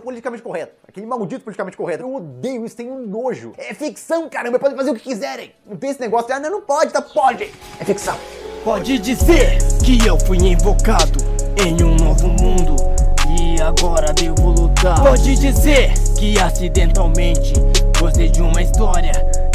politicamente correto. Aquele maldito politicamente correto. Eu odeio isso, tenho nojo. É ficção, caramba, podem fazer o que quiserem. Não tem esse negócio ah, não, não pode, tá? Pode. É ficção. Pode dizer que eu fui invocado em um novo mundo e agora devo lutar. Pode dizer que acidentalmente gostei de uma história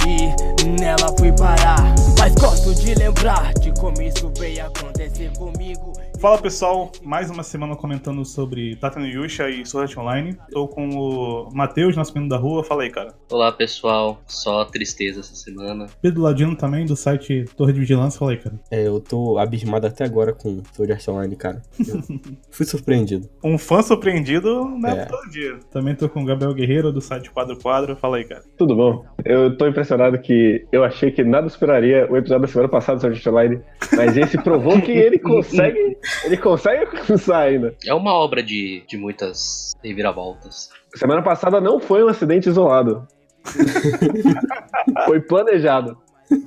e nela fui parar. Mas gosto de lembrar de como isso veio acontecer comigo. Fala pessoal, mais uma semana comentando sobre Tatano Yusha e Sword Art Online. Tô com o Matheus, nosso menino da rua. Fala aí, cara. Olá pessoal, só tristeza essa semana. Pedro Ladino também, do site Torre de Vigilância. Fala aí, cara. É, eu tô abismado até agora com Sword Art Online, cara. Eu fui surpreendido. Um fã surpreendido não é, É. todo dia. Também tô com o Gabriel Guerreiro, do site Quadro Quadro. Fala aí, cara. Tudo bom? Eu tô impressionado que eu achei que nada superaria o episódio da semana passada do Sword Art Online, mas esse provou que ele consegue, ele consegue alcançar ainda. É uma obra de, de muitas reviravoltas. Semana passada não foi um acidente isolado. foi planejado.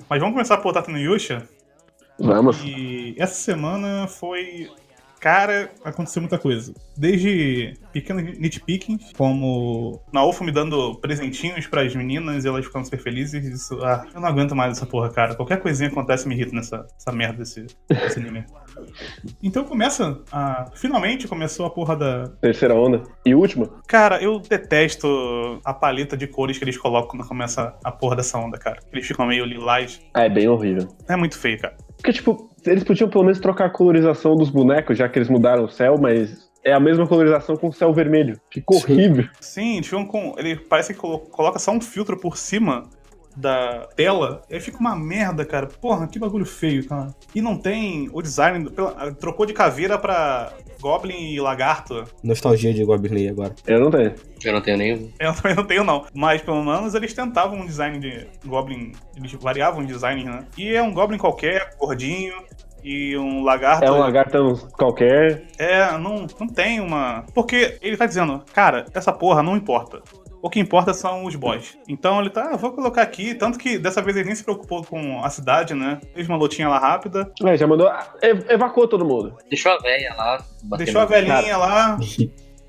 Mas vamos começar por Tatano Yusha. Vamos. E essa semana foi. Cara, aconteceu muita coisa. Desde pequenos nitpicking, como Naofo me dando presentinhos pras meninas e elas ficando super felizes. Isso, ah, eu não aguento mais essa porra, cara. Qualquer coisinha que acontece me irrita nessa essa merda desse, desse anime. Então começa. A, finalmente começou a porra da. Terceira onda. E última? Cara, eu detesto a paleta de cores que eles colocam quando começa a porra dessa onda, cara. Eles ficam meio lilás. Ah, é bem horrível. É muito feio, cara. Porque, tipo, eles podiam pelo menos trocar a colorização dos bonecos, já que eles mudaram o céu, mas é a mesma colorização com o céu vermelho. Ficou Sim. horrível. Sim, com. Ele parece que colo- coloca só um filtro por cima da tela. Aí fica uma merda, cara. Porra, que bagulho feio, cara. E não tem o design. pela- Trocou de caveira pra Goblin e Lagarto. Nostalgia de Goblin agora. Eu não tenho. Eu não tenho nenhum. Eu também não tenho, não. Mas pelo menos eles tentavam um design de Goblin. Eles variavam o design, né? E é um Goblin qualquer, gordinho. E um lagarto. É um lagartão qualquer. É, não, não tem uma. Porque ele tá dizendo, cara, essa porra não importa. O que importa são os boss. Então ele tá, ah, vou colocar aqui. Tanto que dessa vez ele nem se preocupou com a cidade, né? Fez uma lutinha lá rápida. É, já mandou. ah, ev- Evacuou todo mundo. Deixou a velha lá. Deixou a velhinha lá.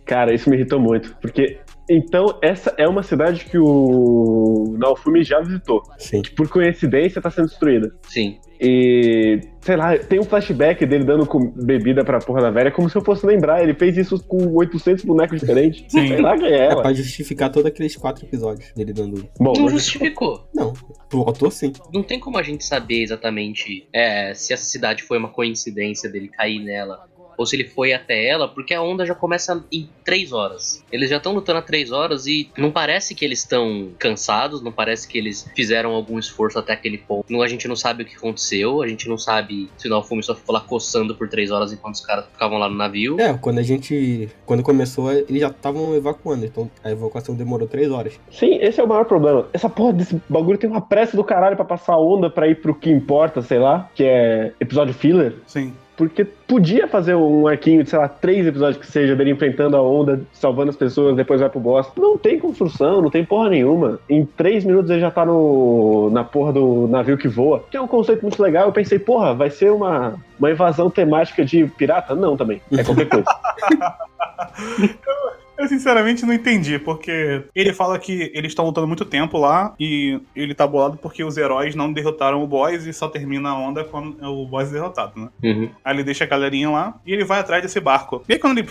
Cara, isso me irritou muito, porque então essa é uma cidade que o Naofumi já visitou, Sim. que por coincidência tá sendo destruída. Sim. E, sei lá, tem um flashback dele dando com- bebida pra porra da velha, como se eu fosse lembrar, ele fez isso com 800 bonecos diferentes. Sim. Sei lá quem é É ela. pra justificar todos aqueles quatro episódios dele dando. Bom, Não justificou. Não, pro autor sim. Não tem como a gente saber exatamente é, se essa cidade foi uma coincidência dele cair nela. Ou se ele foi até ela, porque a onda já começa em três horas. Eles já estão lutando há três horas e não parece que eles estão cansados, não parece que eles fizeram algum esforço até aquele ponto. Não, a gente não sabe o que aconteceu, a gente não sabe se o Naofumi só ficou lá coçando por três horas enquanto os caras ficavam lá no navio. É, quando a gente. Quando começou, eles já estavam evacuando, então a evacuação demorou três horas. sim, esse é o maior problema. Essa porra desse bagulho tem uma pressa do caralho pra passar a onda pra ir pro que importa, sei lá, que é episódio filler. Sim. Porque podia fazer um arquinho de, sei lá, três episódios que seja dele enfrentando a onda, salvando as pessoas, depois vai pro boss. Não tem construção, não tem porra nenhuma. Em três minutos ele já tá no, na porra do navio que voa. Que é um conceito muito legal. Eu pensei, porra, vai ser uma, uma invasão temática de pirata? Não, também. É qualquer coisa. Eu sinceramente não entendi, porque ele fala que eles estão lutando muito tempo lá e ele tá bolado porque os heróis não derrotaram o boss e só termina a onda quando o boss é derrotado, né? Uhum. Aí ele deixa a galerinha lá e ele vai atrás desse barco. E aí quando ele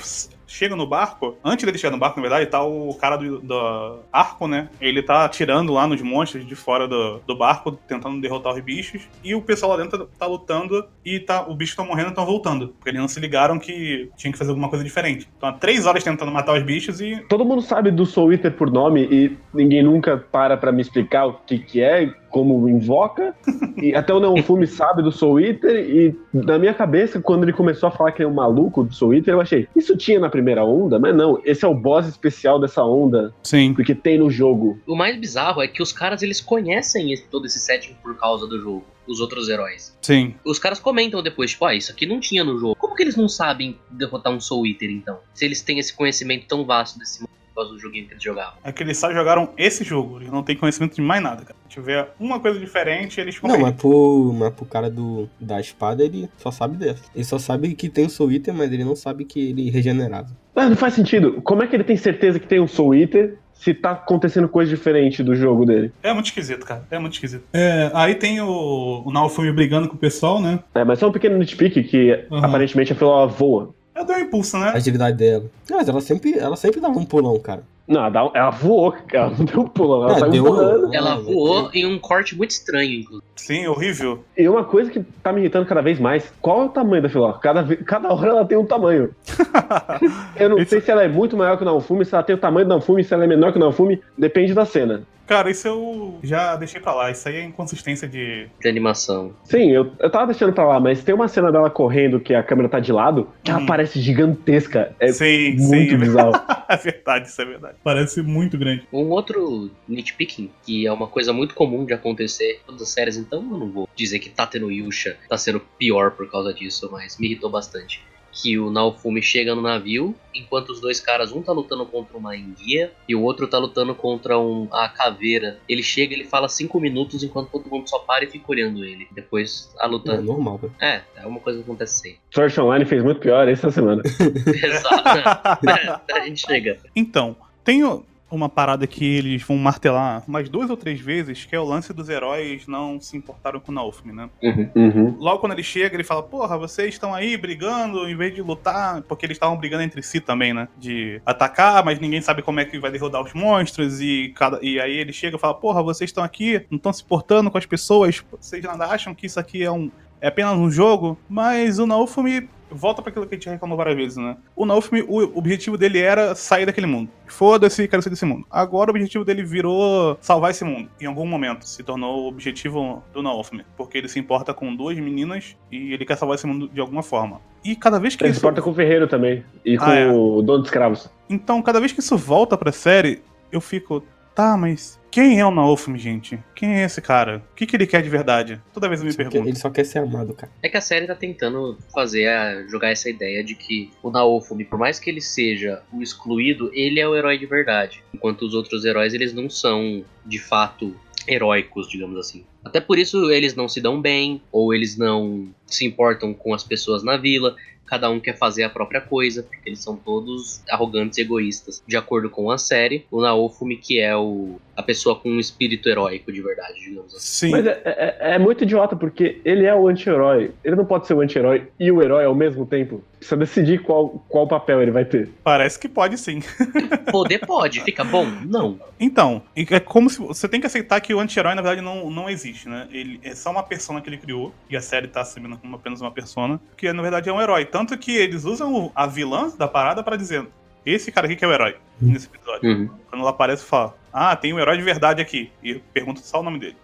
chega no barco, antes dele chegar no barco, na verdade, tá o cara do, do arco, né? Ele tá atirando lá nos monstros de fora do, do barco, tentando derrotar os bichos. E o pessoal lá dentro tá lutando e tá, os bichos estão morrendo e estão voltando. Porque eles não se ligaram que tinha que fazer alguma coisa diferente. Então há três horas tentando matar os bichos e Todo mundo sabe do Soul Eater por nome e ninguém nunca para pra me explicar o que que é, como invoca. E até o Neofume sabe do Soul Eater e na minha cabeça, quando ele começou a falar que é um maluco do Soul Eater, eu achei, isso tinha na primeira onda? Mas não, esse é o boss especial dessa onda, Sim. porque tem no jogo. O mais bizarro é que os caras eles conhecem esse- todo esse setting por causa do jogo, os outros heróis. Sim. Os caras comentam depois, tipo, ah, isso aqui não tinha no jogo. Como que eles não sabem derrotar um Soul Eater, então? Se eles têm esse conhecimento tão vasto desse mundo. Causa do joguinho que eles jogavam. É que eles só jogaram esse jogo, eles não têm conhecimento de mais nada, cara. Se tiver uma coisa diferente, eles Não, mas pro, mas pro cara do, da espada, ele só sabe dessa. Ele só sabe que tem o Soul Eater, mas ele não sabe que ele regenerava. Mas não faz sentido. Como é que ele tem certeza que tem um Soul Eater se tá acontecendo coisa diferente do jogo dele? É muito esquisito, cara. É muito esquisito. É, aí tem o, o Naofumi brigando com o pessoal, né? É, mas só um pequeno nitpick que Uhum. aparentemente a Fila voa. Ela deu um impulso, A né? agilidade dela. Mas ela sempre, ela sempre dava um pulão, cara. Não, ela dá- ela voou, cara. Não deu um pulo, ela É, saiu deu- voando. Ela voou em um corte muito estranho, inclusive. Sim, horrível. E uma coisa que tá me irritando cada vez mais, qual é o tamanho da Filó? Cada, cada hora ela tem um tamanho. Eu não Isso- sei se ela é muito maior que o Naofumi, se ela tem o tamanho do Naofumi, se ela é menor que o Naofumi, depende da cena. Cara, isso eu já deixei pra lá. Isso aí é inconsistência de. De animação. Sim, eu, eu tava deixando pra lá, mas tem uma cena dela correndo que a câmera tá de lado, que ela Uhum. parece gigantesca. É sim, muito sim. bizarro. É verdade, isso é verdade. Parece muito grande. Um outro nitpicking, que é uma coisa muito comum de acontecer em todas as séries, então eu não vou dizer que Tate no Yusha tá sendo pior por causa disso, mas me irritou bastante. Que o Naofumi chega no navio, enquanto os dois caras, um tá lutando contra uma enguia e o outro tá lutando contra um, a caveira. Ele chega, ele fala cinco minutos enquanto todo mundo só para e fica olhando ele. Depois a É luta. normal, velho. É, é uma coisa que acontece sempre. Sword Online fez muito pior essa semana. Exato. a gente chega. Então, tem o- uma parada que eles vão martelar umas duas ou três vezes, que é o lance dos heróis não se importaram com o Naofumi, né? Uhum. Uhum. Logo quando ele chega, ele fala, porra, vocês estão aí brigando em vez de lutar, porque eles estavam brigando entre si também, né? De atacar, mas ninguém sabe como é que vai derrotar os monstros, e, cada... e aí ele chega e fala, porra, vocês estão aqui, não estão se portando com as pessoas, vocês nada acham que isso aqui é um. É apenas um jogo, mas o Naofumi volta para aquilo que a gente reclamou várias vezes, né? O Naofumi, o objetivo dele era sair daquele mundo. Foda-se, quero sair desse mundo. Agora o objetivo dele virou salvar esse mundo. Em algum momento se tornou o objetivo do Naofumi. Porque ele se importa com duas meninas e ele quer salvar esse mundo de alguma forma. E cada vez que Ele se isso... porta com o Ferreiro também. E com Ah, é. o dono de escravos. Então, cada vez que isso volta pra série, eu fico... Tá, mas quem é o Naofumi, gente? Quem é esse cara? O que, que ele quer de verdade? Toda vez eu me Só que pergunto. ele só quer ser amado, cara. É que a série tá tentando fazer, a- jogar essa ideia de que o Naofumi, por mais que ele seja o excluído, ele é o herói de verdade. Enquanto os outros heróis, eles não são, de fato, heróicos, digamos assim. Até por isso eles não se dão bem, ou eles não se importam com as pessoas na vila. Cada um quer fazer a própria coisa, porque eles são todos arrogantes e egoístas. De acordo com a série, o Naofumi, que é o, a pessoa com um espírito heróico de verdade, digamos assim. Sim. Mas é, é- é muito idiota, porque ele é o anti-herói. Ele não pode ser o anti-herói e o herói ao mesmo tempo. Precisa decidir qual, qual papel ele vai ter. Parece que pode sim. Poder pode, fica bom? Não. Então, é como se você tem que aceitar que o anti-herói na verdade não, não existe, né? Ele é só uma persona que ele criou e a série tá assumindo como apenas uma persona, que na verdade é um herói, tanto que eles usam a vilã da parada pra dizer esse cara aqui que é o herói nesse episódio. Uhum. Quando ela aparece, fala: "Ah, tem um herói de verdade aqui" e pergunta só o nome dele.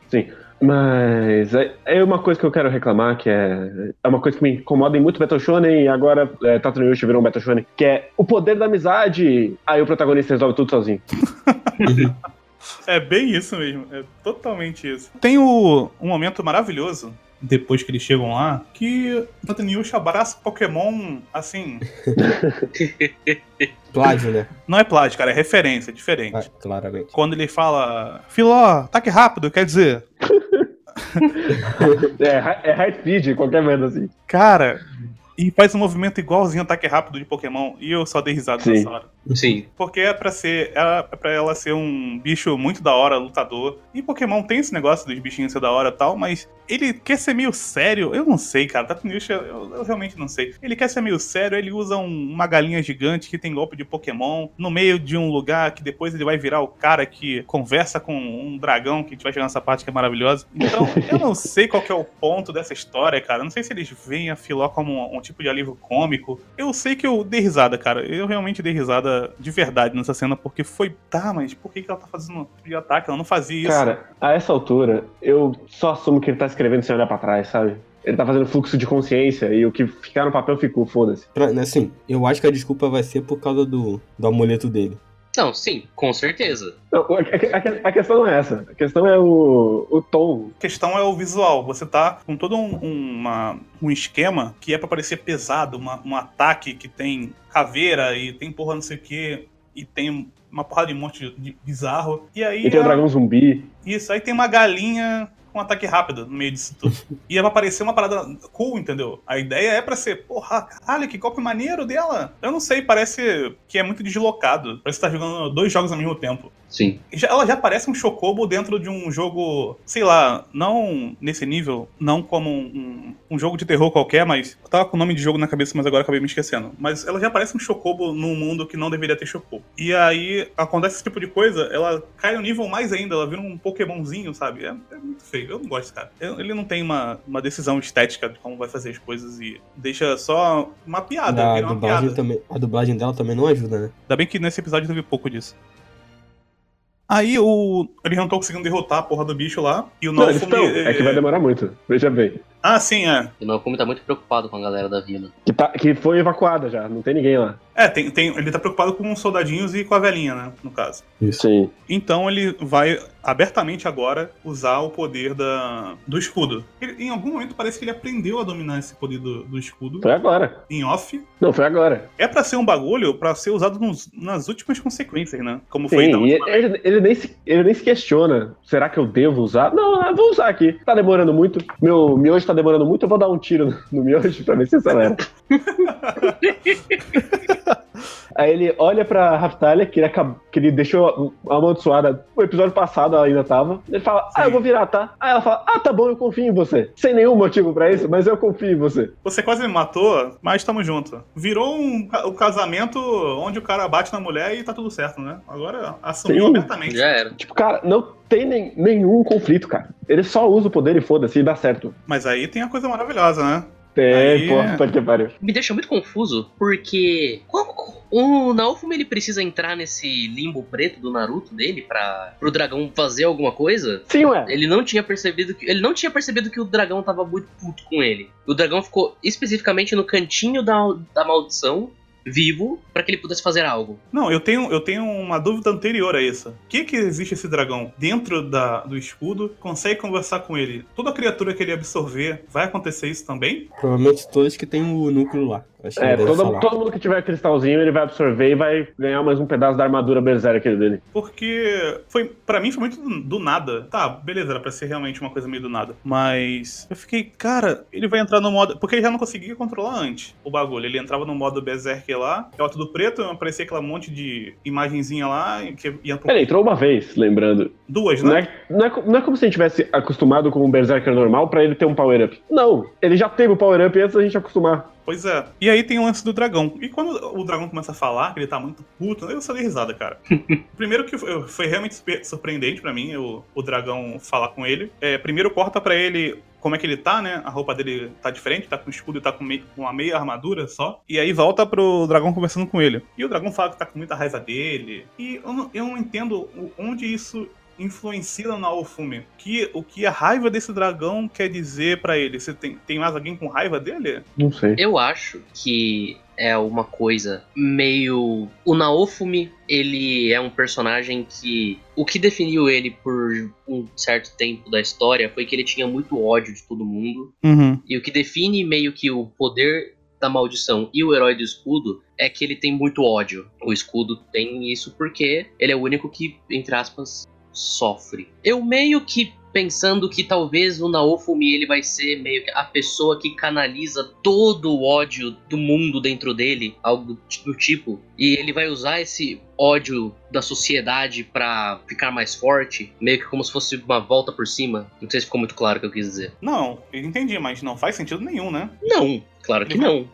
Mas é, é uma coisa que eu quero reclamar, que é, é uma coisa que me incomoda em muito Battle Shonen, e agora é, Tatooine Yushi virou um Battle Shonen, que é o poder da amizade. Aí o protagonista resolve tudo sozinho. É bem isso mesmo, é totalmente isso. Tem o, um momento maravilhoso depois que eles chegam lá, que o Tataniushi abraça Pokémon assim. Plágio, né? Não é plástico, cara, é referência, é diferente. Ah, claramente. Quando ele fala, Filó, ataque rápido, quer dizer, É, é high speed, qualquer merda assim. cara, e faz um movimento igualzinho ataque rápido de Pokémon, e eu só dei risada Sim. nessa hora. Sim. Porque é pra ser. É pra ela ser um bicho muito da hora, lutador. E Pokémon tem esse negócio dos bichinhos ser da hora e tal, mas ele quer ser meio sério. Eu não sei, cara. Tatooine eu, eu realmente não sei. Ele quer ser meio sério, ele usa um- uma galinha gigante que tem golpe de Pokémon no meio de um lugar que depois ele vai virar o cara que conversa com um dragão, que a gente vai chegar nessa parte que é maravilhosa. Então, eu não sei qual que é o ponto dessa história, cara. Eu não sei se eles veem a Filó como um, um tipo de alívio cômico. Eu sei que eu dei risada, cara. Eu realmente dei risada de verdade nessa cena, porque foi, tá, mas por que, que ela tá fazendo de ataque? Ela não fazia isso. Cara, a essa altura, eu só assumo que ele tá escrevendo sem olhar pra trás, sabe? Ele tá fazendo fluxo de consciência e o que ficar no papel ficou, foda-se. Pra- assim, eu acho que a desculpa vai ser por causa do, do amuleto dele. Não, sim, com certeza. Não, a, a- a questão não é essa. A questão é o, o tom. A questão é o visual. Você tá com todo um, uma- um esquema que é pra parecer pesado, uma- um ataque que tem caveira e tem porra não sei o que. e tem uma porrada de monte de, bizarro. E aí. E tem o a- dragão zumbi. Isso, aí tem uma galinha um ataque rápido no meio disso tudo. e é pra parecer uma parada cool, entendeu? A ideia é pra ser, porra, caralho, que golpe maneiro dela. Eu não sei, parece que é muito deslocado. Parece que tá jogando dois jogos ao mesmo tempo. Sim. Já- ela já parece um chocobo dentro de um jogo, sei lá, não nesse nível, não como um, um jogo de terror qualquer, mas eu tava com o nome de jogo na cabeça, mas agora acabei me esquecendo. Mas ela já parece um chocobo num mundo que não deveria ter chocobo. E aí acontece esse tipo de coisa, ela cai no nível mais ainda, ela vira um Pokémonzinho, sabe? É, é muito feio, eu não gosto desse cara. Ele não tem uma, uma decisão estética de como vai fazer as coisas e deixa só uma piada, a, dublagem piada. também, a dublagem dela também não ajuda, né? Ainda bem que nesse episódio teve pouco disso. Aí o. Eles não estão conseguindo derrotar a porra do bicho lá. E o Não, eles estão. É que vai demorar muito. Veja bem. Ah, sim, é. E o Naokumi tá muito preocupado com a galera da vila. Que, tá, que foi evacuada já, não tem ninguém lá. É, tem, tem, ele tá preocupado com os soldadinhos e com a velhinha, né? No caso. Sim. Então ele vai abertamente agora usar o poder da, do escudo. Ele- em algum momento parece que ele aprendeu a dominar esse poder do, do escudo Foi agora. em off. Não, foi agora. É pra ser um bagulho pra ser usado nos- nas últimas consequências, né? Como foi Sim, e última vez. ele, ele nem se, ele nem se questiona. Será que eu devo usar? Não, eu vou usar aqui. Tá demorando muito. Meu miojo tá demorando muito, eu vou dar um tiro no, no miojo pra ver se acelera. Aí ele olha pra Raftalia, que ele, acab- que ele deixou amaldiçoada. O episódio passado ela ainda tava. Ele fala, ah, eu vou virar, tá? Aí ela fala, ah, tá bom, eu confio em você. Sem nenhum motivo pra isso, mas eu confio em você. Você quase me matou, mas tamo junto. Virou um, casamento onde o cara bate na mulher e tá tudo certo, né? Agora assumiu Sim. abertamente. Já era. Tipo, cara, não tem nem- nenhum conflito, cara. Ele só usa o poder e foda-se e dá certo. Mas aí tem a coisa maravilhosa, né? Tem, puta que pariu. Me deixa muito confuso, porque como- o Naofumi ele precisa entrar nesse limbo preto do Naruto dele para pro dragão fazer alguma coisa? Sim, ué. Ele não tinha percebido que ele não tinha percebido que o dragão tava muito puto com ele. O dragão ficou especificamente no cantinho da, da maldição, vivo, para que ele pudesse fazer algo. Não, eu tenho, eu tenho uma dúvida anterior a essa. O que que existe esse dragão dentro da, do escudo? Consegue conversar com ele? Toda criatura que ele absorver, vai acontecer isso também? Provavelmente todos que tem o núcleo lá. Acho que É, todo, falar. todo mundo que tiver cristalzinho, ele vai absorver e vai ganhar mais um pedaço da armadura berserker dele. Porque foi para mim foi muito do, do nada. Tá, beleza, era pra ser realmente uma coisa meio do nada. Mas eu fiquei, cara, ele vai entrar no modo. Porque ele já não conseguia controlar antes o bagulho. Ele entrava no modo Berserker lá, tava tudo preto, aparecia aquela monte de imagenzinha lá, que ia pro... Ele entrou uma vez, lembrando. duas, Não né? é, não, é, não é como se a gente tivesse acostumado com um berserker normal pra ele ter um power-up. Não, ele já teve o power-up antes da gente acostumar. Pois é. E aí tem o lance do dragão. E quando o dragão começa a falar, que ele tá muito puto, eu só dei risada, cara. primeiro que foi, realmente surpre- surpreendente pra mim o, o dragão falar com ele. É, primeiro corta pra ele como é que ele tá, né? A roupa dele tá diferente, tá com escudo e tá com, mei- com uma meia armadura só. E aí volta pro dragão conversando com ele. E o dragão fala que tá com muita raiva dele. E eu não, eu não entendo onde isso influencia na Naofumi. Que, o que a raiva desse dragão quer dizer pra ele? Você tem, tem mais alguém com raiva dele? Não sei. Eu acho que é uma coisa meio. O Naofumi, ele é um personagem que. O que definiu ele por um certo tempo da história foi que ele tinha muito ódio de todo mundo. Uhum. E o que define meio que o poder da maldição e o herói do escudo é que ele tem muito ódio. O escudo tem isso porque ele é o único que, entre aspas, sofre. Eu meio que pensando que talvez o Naofumi ele vai ser meio que a pessoa que canaliza todo o ódio do mundo dentro dele, algo do tipo, e ele vai usar esse ódio da sociedade pra ficar mais forte, meio que como se fosse uma volta por cima. Não sei se ficou muito claro o que eu quis dizer. Não, eu entendi, mas não faz sentido nenhum, né? Não, claro que não.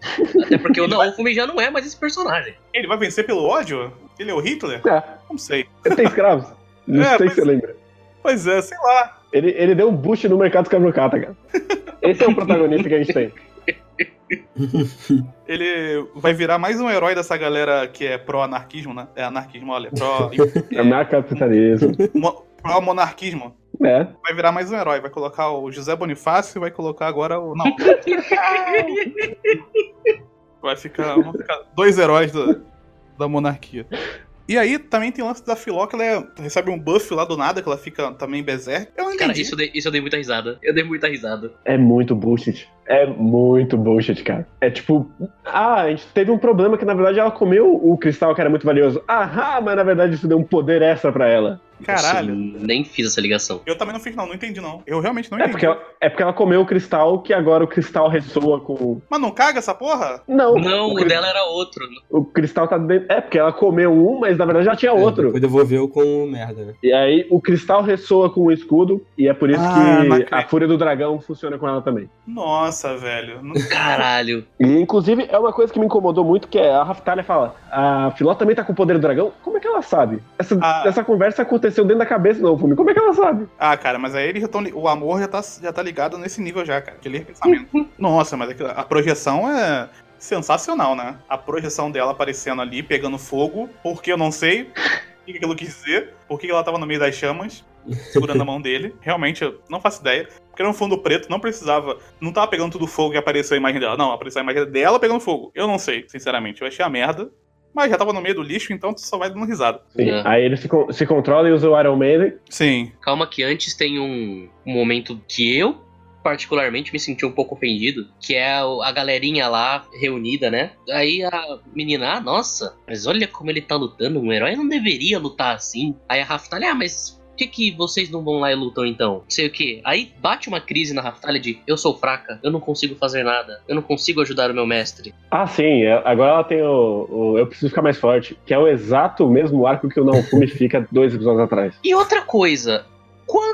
Até porque o Naofumi já não é mais esse personagem. Ele vai vencer pelo ódio? Ele é o Hitler? É, Não sei. ele tem escravos. Não É, sei mas- se você lembra. Pois é, sei lá. Ele, ele deu um boost no mercado escravocrata, cara. Esse é o protagonista que a gente tem. Ele vai virar mais um herói dessa galera que é pró-anarquismo, né? É anarquismo, olha. Pró- É anarcapitalismo. mo- Pró-monarquismo. É. Vai virar mais um herói. Vai colocar o José Bonifácio e vai colocar agora o. Não. Vai ficar, vão ficar dois heróis da, da monarquia. E aí também tem o lance da Filó, que ela é- recebe um buff lá do nada, que ela fica também berserk. Eu não entendi. Cara, isso eu, dei, isso eu dei muita risada. Eu dei muita risada. É muito bullshit. É muito bullshit, cara. É tipo, ah, a gente teve um problema que na verdade ela comeu o cristal que era muito valioso. Ah, mas na verdade isso deu um poder extra pra ela. Caralho. Assim, nem fiz essa ligação. Eu também não fiz, não, não entendi, não. Eu realmente não É entendi. porque, ela, é porque ela comeu o cristal que agora o cristal ressoa com. Mas não caga essa porra? Não, Não, o, o cri- dela era outro. o cristal tá dentro. É porque ela comeu um, mas na verdade já tinha É, outro. Depois devolveu com merda, né? E aí o cristal ressoa com o escudo, e é por isso Ah, que acredito. a fúria do dragão funciona com ela também. Nossa, velho. Não- Caralho. E inclusive é uma coisa que me incomodou muito, que é a Raftalia fala: a Filó também tá com o poder do dragão? Como é que ela sabe? Essa, Ah. essa conversa aconteceu dentro da cabeça do Fume. Como é que ela sabe? Ah, cara, mas aí eles já estão. O amor já tá, já tá ligado nesse nível já, cara. De ler pensamento. Nossa, mas é a projeção é sensacional, né? A projeção dela aparecendo ali, pegando fogo, porque eu não sei o que aquilo quis dizer, por que ela tava no meio das chamas, segurando a mão dele. Realmente, eu não faço ideia. Porque era um fundo preto, não precisava. Não tava pegando tudo fogo e apareceu a imagem dela. Não, apareceu a imagem dela pegando fogo. Eu não sei, sinceramente. Eu achei a merda. Mas já tava no meio do lixo, então tu só vai dando risada. Sim. É. Aí ele se, se controla e usa o Iron Maiden. Sim. Calma que antes tem um, um momento que eu particularmente me senti um pouco ofendido, que é a galerinha lá reunida, né? Aí a menina, ah, nossa, mas olha como ele tá lutando, um herói não deveria lutar assim. Aí a Raftalia, ah, mas por que, que vocês não vão lá e lutam então? Sei o que. Aí bate uma crise na Raftalia de eu sou fraca, eu não consigo fazer nada, eu não consigo ajudar o meu mestre. Ah, sim. é- Agora ela tem o, o Eu Preciso Ficar Mais Forte, que é o exato mesmo arco que o Naofumi fica dois episódios atrás. E outra coisa,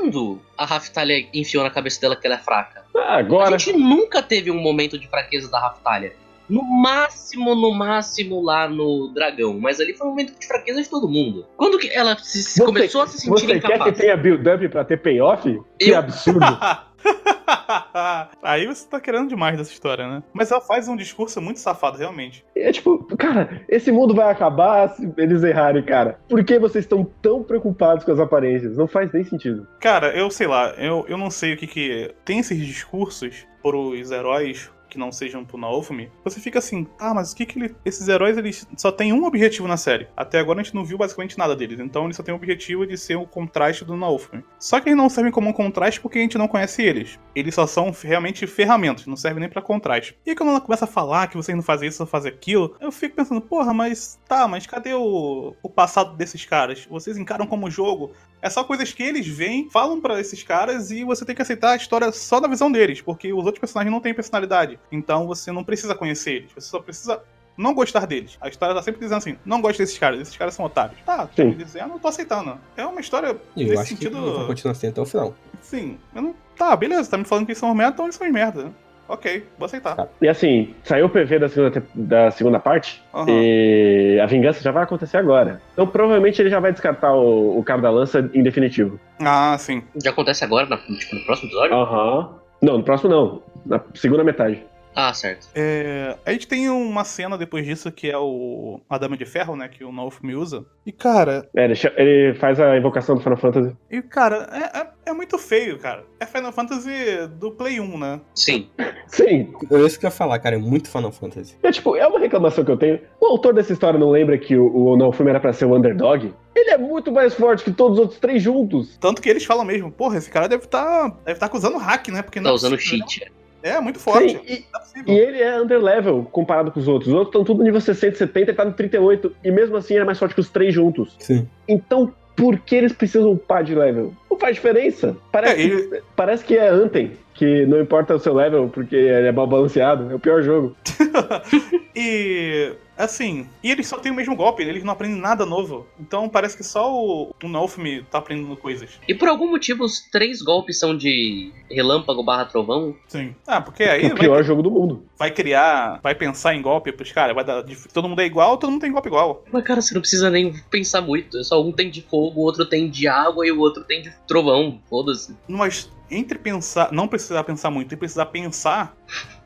quando a Raftalia enfiou na cabeça dela que ela é fraca? Ah, agora. A gente nunca teve um momento de fraqueza da Raftalia. No máximo, no máximo lá no dragão. Mas ali foi um momento de fraqueza de todo mundo. Quando que ela se- Você- começou a se sentir Você quer que incapaz? tenha build-up pra ter payoff? Que Eu- absurdo. Aí você tá querendo demais dessa história, né? Mas ela faz um discurso muito safado, realmente. É tipo, cara, esse mundo vai acabar se eles errarem, cara. Por que vocês estão tão preocupados com as aparências? Não faz nem sentido. Cara, eu sei lá, eu, eu não sei o que que. Tem esses discursos pros heróis que não sejam pro Naofumi. Você fica assim, tá, mas o que que ele. Esses heróis, eles só têm um objetivo na série. Até agora a gente não viu basicamente nada deles. Então eles só têm o objetivo de ser o contraste do Naofumi. Só que eles não servem como um contraste porque a gente não conhece eles. Eles só são realmente ferramentas, não servem nem pra contraste. E quando ela começa a falar que vocês não fazem isso ou fazem aquilo, eu fico pensando, porra, mas tá, mas cadê o, o passado desses caras? Vocês encaram como jogo? É só coisas que eles veem, falam pra esses caras e você tem que aceitar a história só da visão deles, porque os outros personagens não têm personalidade. Então você não precisa conhecer eles, você só precisa não gostar deles. A história tá sempre dizendo assim: não gosto desses caras, esses caras são otários. Tá, tô Sim. dizendo, eu tô aceitando. É uma história E eu nesse acho sentido. que vai continuar assim até o final. Sim, eu não. Tá, beleza, tá me falando que eles são merda, então eles são merda. Ok, vou aceitar. Tá. E assim, saiu o PV da segunda, da segunda parte, Aham. e a vingança já vai acontecer agora. Então provavelmente ele já vai descartar o, o cara da lança em definitivo. Ah, sim. Já acontece agora, na- tipo, no próximo episódio? Aham. Não, no próximo não. Na segunda metade. Ah, certo. É, a gente tem uma cena depois disso que é o a Dama de Ferro, né? Que o Naofumi usa. E, cara, É, ele, ele faz a invocação do Final Fantasy. e, cara é, é muito feio, cara. É Final Fantasy do Play 1, né? Sim. Sim. É isso que eu ia falar, cara. É muito Final Fantasy. É tipo, é uma reclamação que eu tenho. O autor dessa história não lembra que o, o Naofumi era pra ser o underdog? Ele é muito mais forte que todos os outros três juntos. Tanto que eles falam mesmo, porra, esse cara deve estar deve tá acusando hack, né? Porque Tá não é usando cheat. né? É, muito forte. Sim, e, é e ele é underlevel comparado com os outros. Os outros estão tudo no nível 60, 70, ele tá no 38. E mesmo assim ele é mais forte que os três juntos. Sim. Então, por que eles precisam upar de level? Não faz diferença. Parece, É, ele- parece que é Anthem, que não importa o seu level, porque ele é mal balanceado. É o pior jogo. E assim, e eles só têm o mesmo golpe, eles não aprendem nada novo. Então parece que só o, o Naofumi tá aprendendo coisas. E por algum motivo os três golpes são de relâmpago barra trovão. Sim. Ah, porque aí o vai, pior jogo do mundo. vai criar, vai pensar em golpe pros caras, vai dar. Todo mundo é igual, todo mundo tem golpe igual. Mas cara, você não precisa nem pensar muito. Só um tem de fogo, o outro tem de água e o outro tem de trovão. Foda-se. Mas entre pensar, não precisar pensar muito e precisar pensar,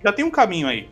já tem um caminho aí.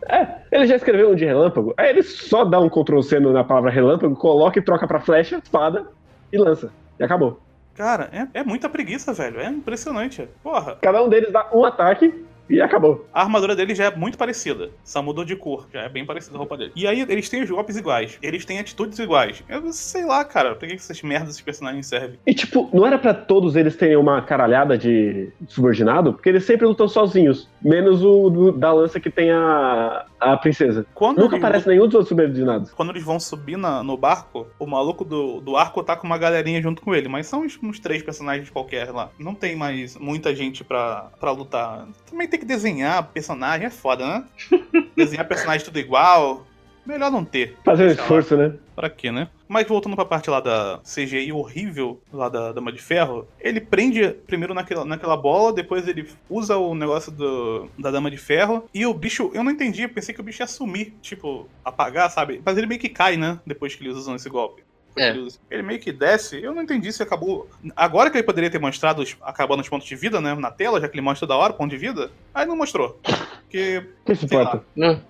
Ele já escreveu um de relâmpago, aí ele só dá um Ctrl C na palavra relâmpago, coloca e troca pra flecha, espada e lança. E acabou. Cara, é, é muita preguiça, velho. É impressionante. Porra. Cada um deles dá um ataque e acabou. A armadura dele já é muito parecida. Só mudou de cor. Já é bem parecida a roupa dele. E aí eles têm os golpes iguais. Eles têm atitudes iguais. Eu sei lá, cara. Pra que essas merdas esses personagens servem? E tipo, não era pra todos eles terem uma caralhada de subordinado? Porque eles sempre lutam sozinhos. Menos o do- da lança que tem a, a princesa. Quando Nunca aparece nenhum dos outros subordinados. Quando eles vão subir na- no barco, o maluco do, do arco tá com uma galerinha junto com ele. Mas são uns, uns três personagens qualquer lá. Não tem mais muita gente pra, pra lutar. Também tem que desenhar personagem, é foda, né? desenhar personagem tudo igual. Melhor não ter. Fazer um Deixa lá. esforço, né? Pra quê, né? Mas voltando pra parte lá da CGI horrível, lá da Dama de Ferro, ele prende primeiro naquela, naquela bola, depois ele usa o negócio do, da Dama de Ferro, e o bicho, eu não entendi, eu pensei que o bicho ia sumir, tipo, apagar, sabe? Mas ele meio que cai, né? Depois que eles usam esse golpe. É. Ele Ele meio que desce, eu não entendi se acabou. Agora que ele poderia ter mostrado os- acabando os pontos de vida, né? Na tela, já que ele mostra da hora ponto de vida, aí não mostrou. Porque Quem se lá. importa?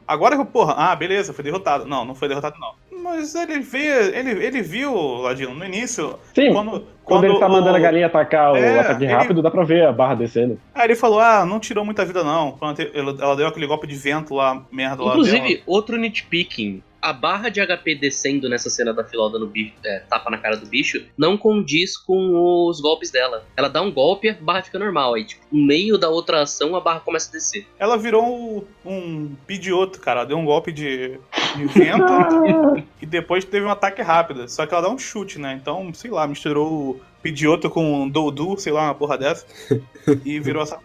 Agora que, porra, ah, beleza, foi derrotado. Não, não foi derrotado, não. Mas ele vê, ele, ele viu, Ladino, no início, Sim, quando, quando, ele tá o- mandando a galinha atacar É, o ataque ele- rápido, dá pra ver a barra descendo. Aí ele falou, ah, não tirou muita vida, não. Quando ela, deu aquele golpe de vento lá, merda lá. dela. Inclusive, outro nitpicking. A barra de HP descendo nessa cena da Filó dando bicho, é, tapa na cara do bicho não condiz com os golpes dela. Ela dá um golpe e a barra fica normal. Aí, tipo, no meio da outra ação, a barra começa a descer. Ela virou um, um pidioto, cara. Deu um golpe de, de vento e depois teve um ataque rápido. Só que ela dá um chute, né? Então, sei lá, misturou o pidioto com o Doudu, sei lá, uma porra dessa. e virou essa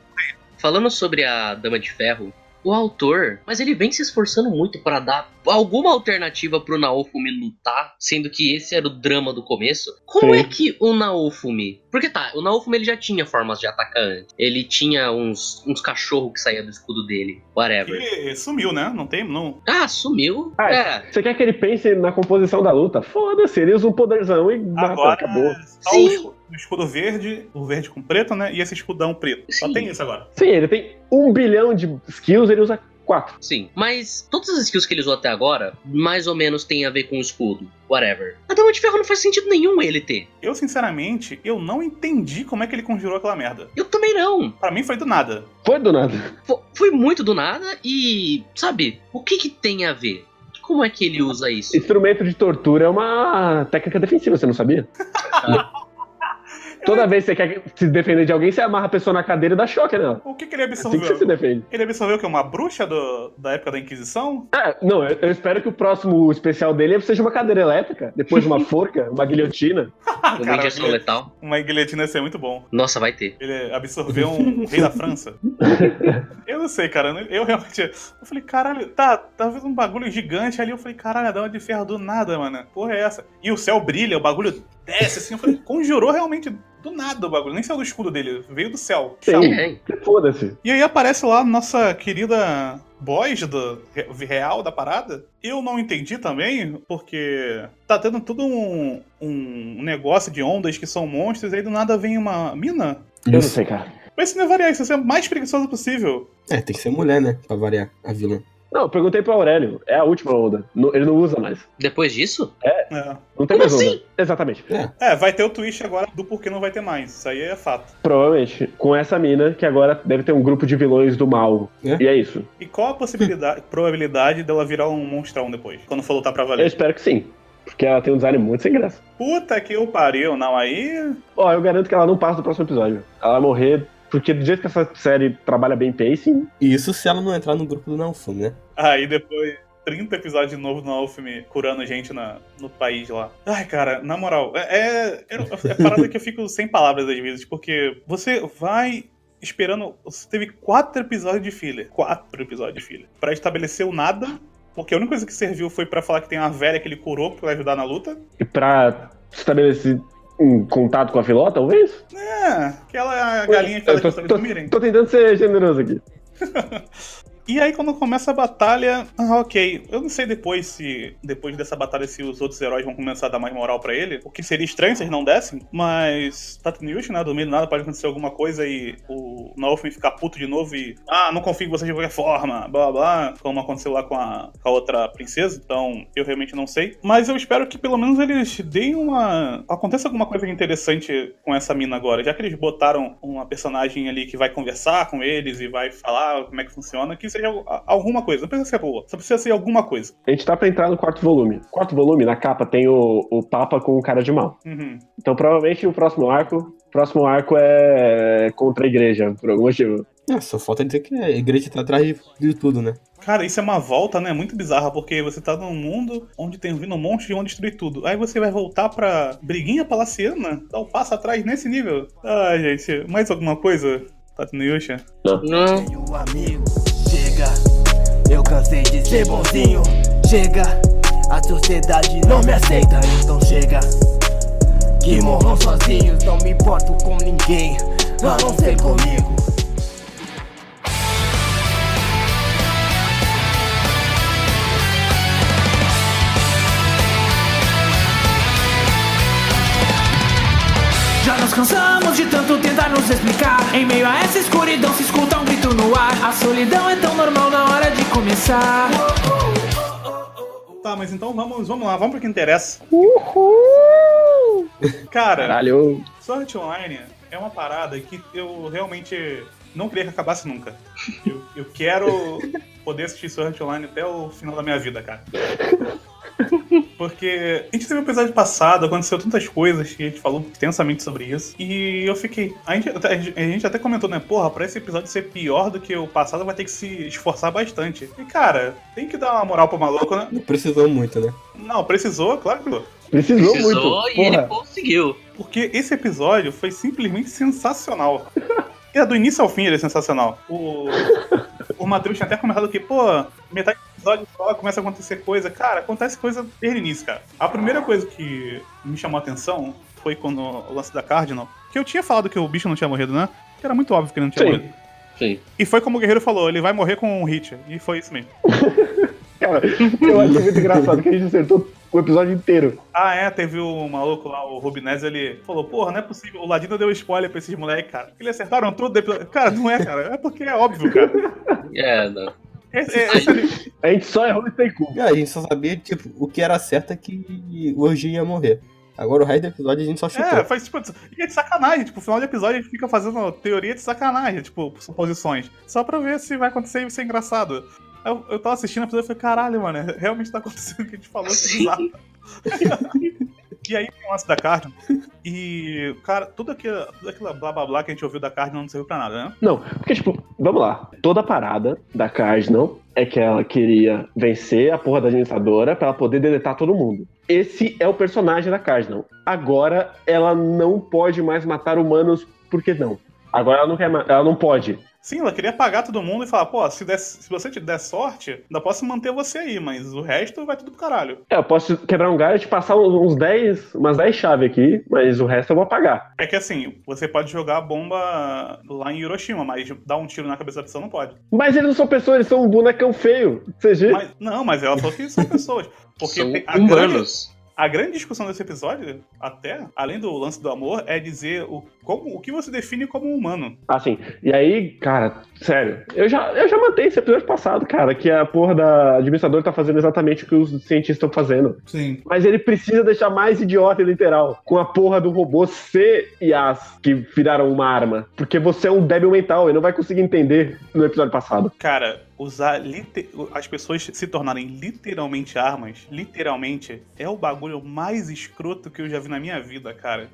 Falando sobre a Dama de Ferro, o autor, mas ele vem se esforçando muito para dar alguma alternativa pro Naofumi lutar, sendo que esse era o drama do começo. Como Sim. é que o Naofumi. Porque tá, o Naofumi ele já tinha formas de atacar antes. Ele tinha uns, uns cachorros que saía do escudo dele, whatever. que sumiu, né? Não tem, não. Ah, sumiu. Ah, é. Você quer que ele pense na composição da luta? Foda-se, ele usa um poderzão e mata, Agora, acabou. Sim. O escudo, verde, o verde com preto, né? E esse escudão preto. Só Sim. tem isso agora. Sim, ele tem um bilhão de skills, ele usa quatro. Sim, mas todas as skills que ele usou até agora, mais ou menos tem a ver com o escudo, whatever. A Dama de Ferro não faz sentido nenhum ele ter. Eu, sinceramente, eu não entendi como é que ele conjurou aquela merda. Eu também não. Pra mim foi do nada. Foi do nada. Fo- Foi muito do nada e, sabe, o que que tem a ver? Como é que ele usa isso? Instrumento de tortura é uma técnica defensiva, você não sabia? Toda vez que você quer se defender de alguém, você amarra a pessoa na cadeira e dá choque nela. O que, que ele Assim que você absorveu? se defende. Ele absorveu que é uma bruxa do- da época da Inquisição? É, não, eu, eu espero que o próximo especial dele seja uma cadeira elétrica, depois de uma forca, uma guilhotina. Uma cara, injeção uma, letal? uma guilhotina ia ser muito bom. Nossa, vai ter. Ele absorveu um rei da França. Eu não sei, cara. Eu realmente. Eu falei, caralho, tá, tá vendo um bagulho gigante ali. Eu falei, caralho, a dama de ferro do nada, mano. Porra, é essa? E o céu brilha, o bagulho desce assim. Eu falei, conjurou realmente do nada o bagulho. Nem saiu do escudo dele, veio do céu. Sim. Chão. É, Foda-se. E aí aparece lá nossa querida boys do re- real da parada. Eu não entendi também, porque tá tendo todo um, um negócio de ondas que são monstros, e aí do nada vem uma mina. Eu não sei, cara. Mas isso não é variar, isso é mais preguiçoso possível. É, tem que ser mulher, né? Pra variar a vilã. Não, eu perguntei pro Aurélio. É a última onda. Ele não usa mais. depois disso? É. Não tem Como mais assim? onda. Exatamente. É, vai ter o twist agora do porquê não vai ter mais. Isso aí é fato. Provavelmente. Com essa mina, que agora deve ter um grupo de vilões do mal. É? E é isso. E qual a possibilidade, probabilidade dela virar um monstrão depois? Quando for lutar pra Eu valer? espero que sim. Porque ela tem um design muito sem graça. Puta que eu pariu, não, aí. Ó, eu garanto que ela não passa do próximo episódio. Ela vai morrer. Porque do jeito que essa série trabalha bem pacing, E isso se ela não entrar no grupo do Naofumi, né? Aí depois. 30 episódios de novo no Alfme curando gente na, no país lá. Ai, cara, na moral, é, é, é parada que eu fico sem palavras às vezes, porque você vai esperando. Você teve quatro episódios de filler. Quatro episódios de filler. Pra estabelecer o nada. Porque a única coisa que serviu foi pra falar que tem uma velha que ele curou pra ajudar na luta. e pra estabelecer um contato com a Filó, talvez? É, aquela galinha que faz tô, tô- dormirem. tô tentando ser generoso aqui. E aí quando começa a batalha, ah, ok. Eu não sei depois se depois dessa batalha se os outros heróis vão começar a dar mais moral pra ele. O que seria estranho se eles não dessem. Mas Tatooine, né? Do meio do nada pode acontecer alguma coisa e o Nolfin ficar puto de novo e ah, não confio em vocês de qualquer forma, blá blá blá, como aconteceu lá com a, com a outra princesa. Então eu realmente não sei. Mas eu espero que pelo menos eles deem uma. Aconteça alguma coisa interessante com essa mina agora. Já que eles botaram uma personagem ali que vai conversar com eles e vai falar como é que funciona, que seja alguma coisa. Não precisa ser boa, só precisa ser alguma coisa. A gente tá pra entrar no quarto volume. Quarto volume, na capa, tem o, o Papa com o cara de mal. Uhum. Então provavelmente o próximo arco. Próximo arco é contra a igreja, por algum motivo. É, só falta dizer que a igreja tá atrás de, de tudo, né? Cara, isso é uma volta, né? Muito bizarra, porque você tá num mundo onde tem vindo um monte de vão destruir tudo. Aí você vai voltar pra briguinha palaciana? Dá um passo atrás nesse nível? Ah, gente, mais alguma coisa? Tati no Yusha? Não. Tenho um amigo, chega. Eu cansei de ser bonzinho, chega. A sociedade não me aceita, então chega. Que morram sozinhos, não me importo com ninguém, a não ser comigo. Já nos cansamos de tanto tentar nos explicar. Em meio a essa escuridão se escuta um grito no ar. A solidão é tão normal na hora de começar. Tá, mas então vamos, vamos lá, vamos pro que interessa. Cara, Caralho. Sword Online é uma parada que eu realmente não queria que acabasse nunca. Eu, eu quero poder assistir Sword Online até o final da minha vida, cara. Porque a gente teve um episódio passado, aconteceu tantas coisas que a gente falou extensamente sobre isso. E eu fiquei. A gente, a gente até comentou, né? Porra, pra esse episódio ser pior do que o passado, vai ter que se esforçar bastante. E cara, tem que dar uma moral pro maluco, né? Não precisou muito, né? Não, precisou, claro que precisou. Precisou, Precisou muito. e ele Porra. conseguiu. Porque esse episódio foi simplesmente sensacional. E do início ao fim ele é sensacional. O, o Matheus tinha até comentado que, pô, metade episódio só começa a acontecer coisa. Cara, acontece coisa desde o início, cara. A primeira coisa que me chamou a atenção foi quando o lance da Cardinal. Que eu tinha falado que o bicho não tinha morrido, né? Que era muito óbvio que ele não tinha Sim. morrido. Sim. E foi como o Guerreiro falou, ele vai morrer com um hit. E foi isso mesmo. Cara, eu acho muito engraçado que a gente acertou o episódio inteiro. Ah, é, teve o maluco lá, o Rubinez, ele falou, porra, não é possível, o Ladino deu spoiler pra esses moleques, cara. Eles acertaram tudo do episódio. Cara, não é, cara, é porque é óbvio, cara. É, não. A gente só errou. E aí, a gente só sabia, tipo, o que era certo é que o Orgi ia morrer. Agora o resto do episódio a gente só chutou. é, faz tipo, e é de sacanagem, tipo, no final do episódio a gente fica fazendo teoria de sacanagem, tipo, suposições. Só pra ver se vai acontecer e ser engraçado. Eu, eu tava assistindo o episódio e falei, caralho, mano, realmente tá acontecendo o que a gente falou, que Sim. E aí tem o lance da Cardinal. E, cara, tudo aquilo, tudo aquilo blá blá blá que a gente ouviu da Cardinal não serviu pra nada, né? Não, porque, tipo, vamos lá. Toda a parada da Cardinal é que ela queria vencer a porra da administradora pra ela poder deletar todo mundo. Esse é o personagem da Cardinal. Agora ela não pode mais matar humanos, por que não? Agora ela não quer ela não pode. Sim, ela queria pagar todo mundo e falar, pô, se, der- se você te der sorte, ainda posso manter você aí, mas o resto vai tudo pro caralho. É, eu posso quebrar um galho e te passar uns 10, umas 10 chaves aqui, mas o resto eu vou pagar. É que assim, você pode jogar a bomba lá em Hiroshima, mas dar um tiro na cabeça da pessoa não pode. Mas eles não são pessoas, eles são um bonecão feio. CG. Mas- não, mas ela falou que são pessoas. Porque São a, grande, humanos. A grande discussão desse episódio, até, além do lance do amor, é dizer o, como, o que você define como um humano. Assim, e aí, cara, sério, eu já, eu já matei esse episódio passado, cara, que a porra da administradora tá fazendo exatamente o que os cientistas estão fazendo. Sim. Mas ele precisa deixar mais idiota e literal, com a porra do robô C e As que viraram uma arma. Porque você é um débil mental e não vai conseguir entender no episódio passado. Cara, usar as pessoas se tornarem literalmente armas, literalmente, é o bagulho mais escroto que eu já vi na minha vida, cara.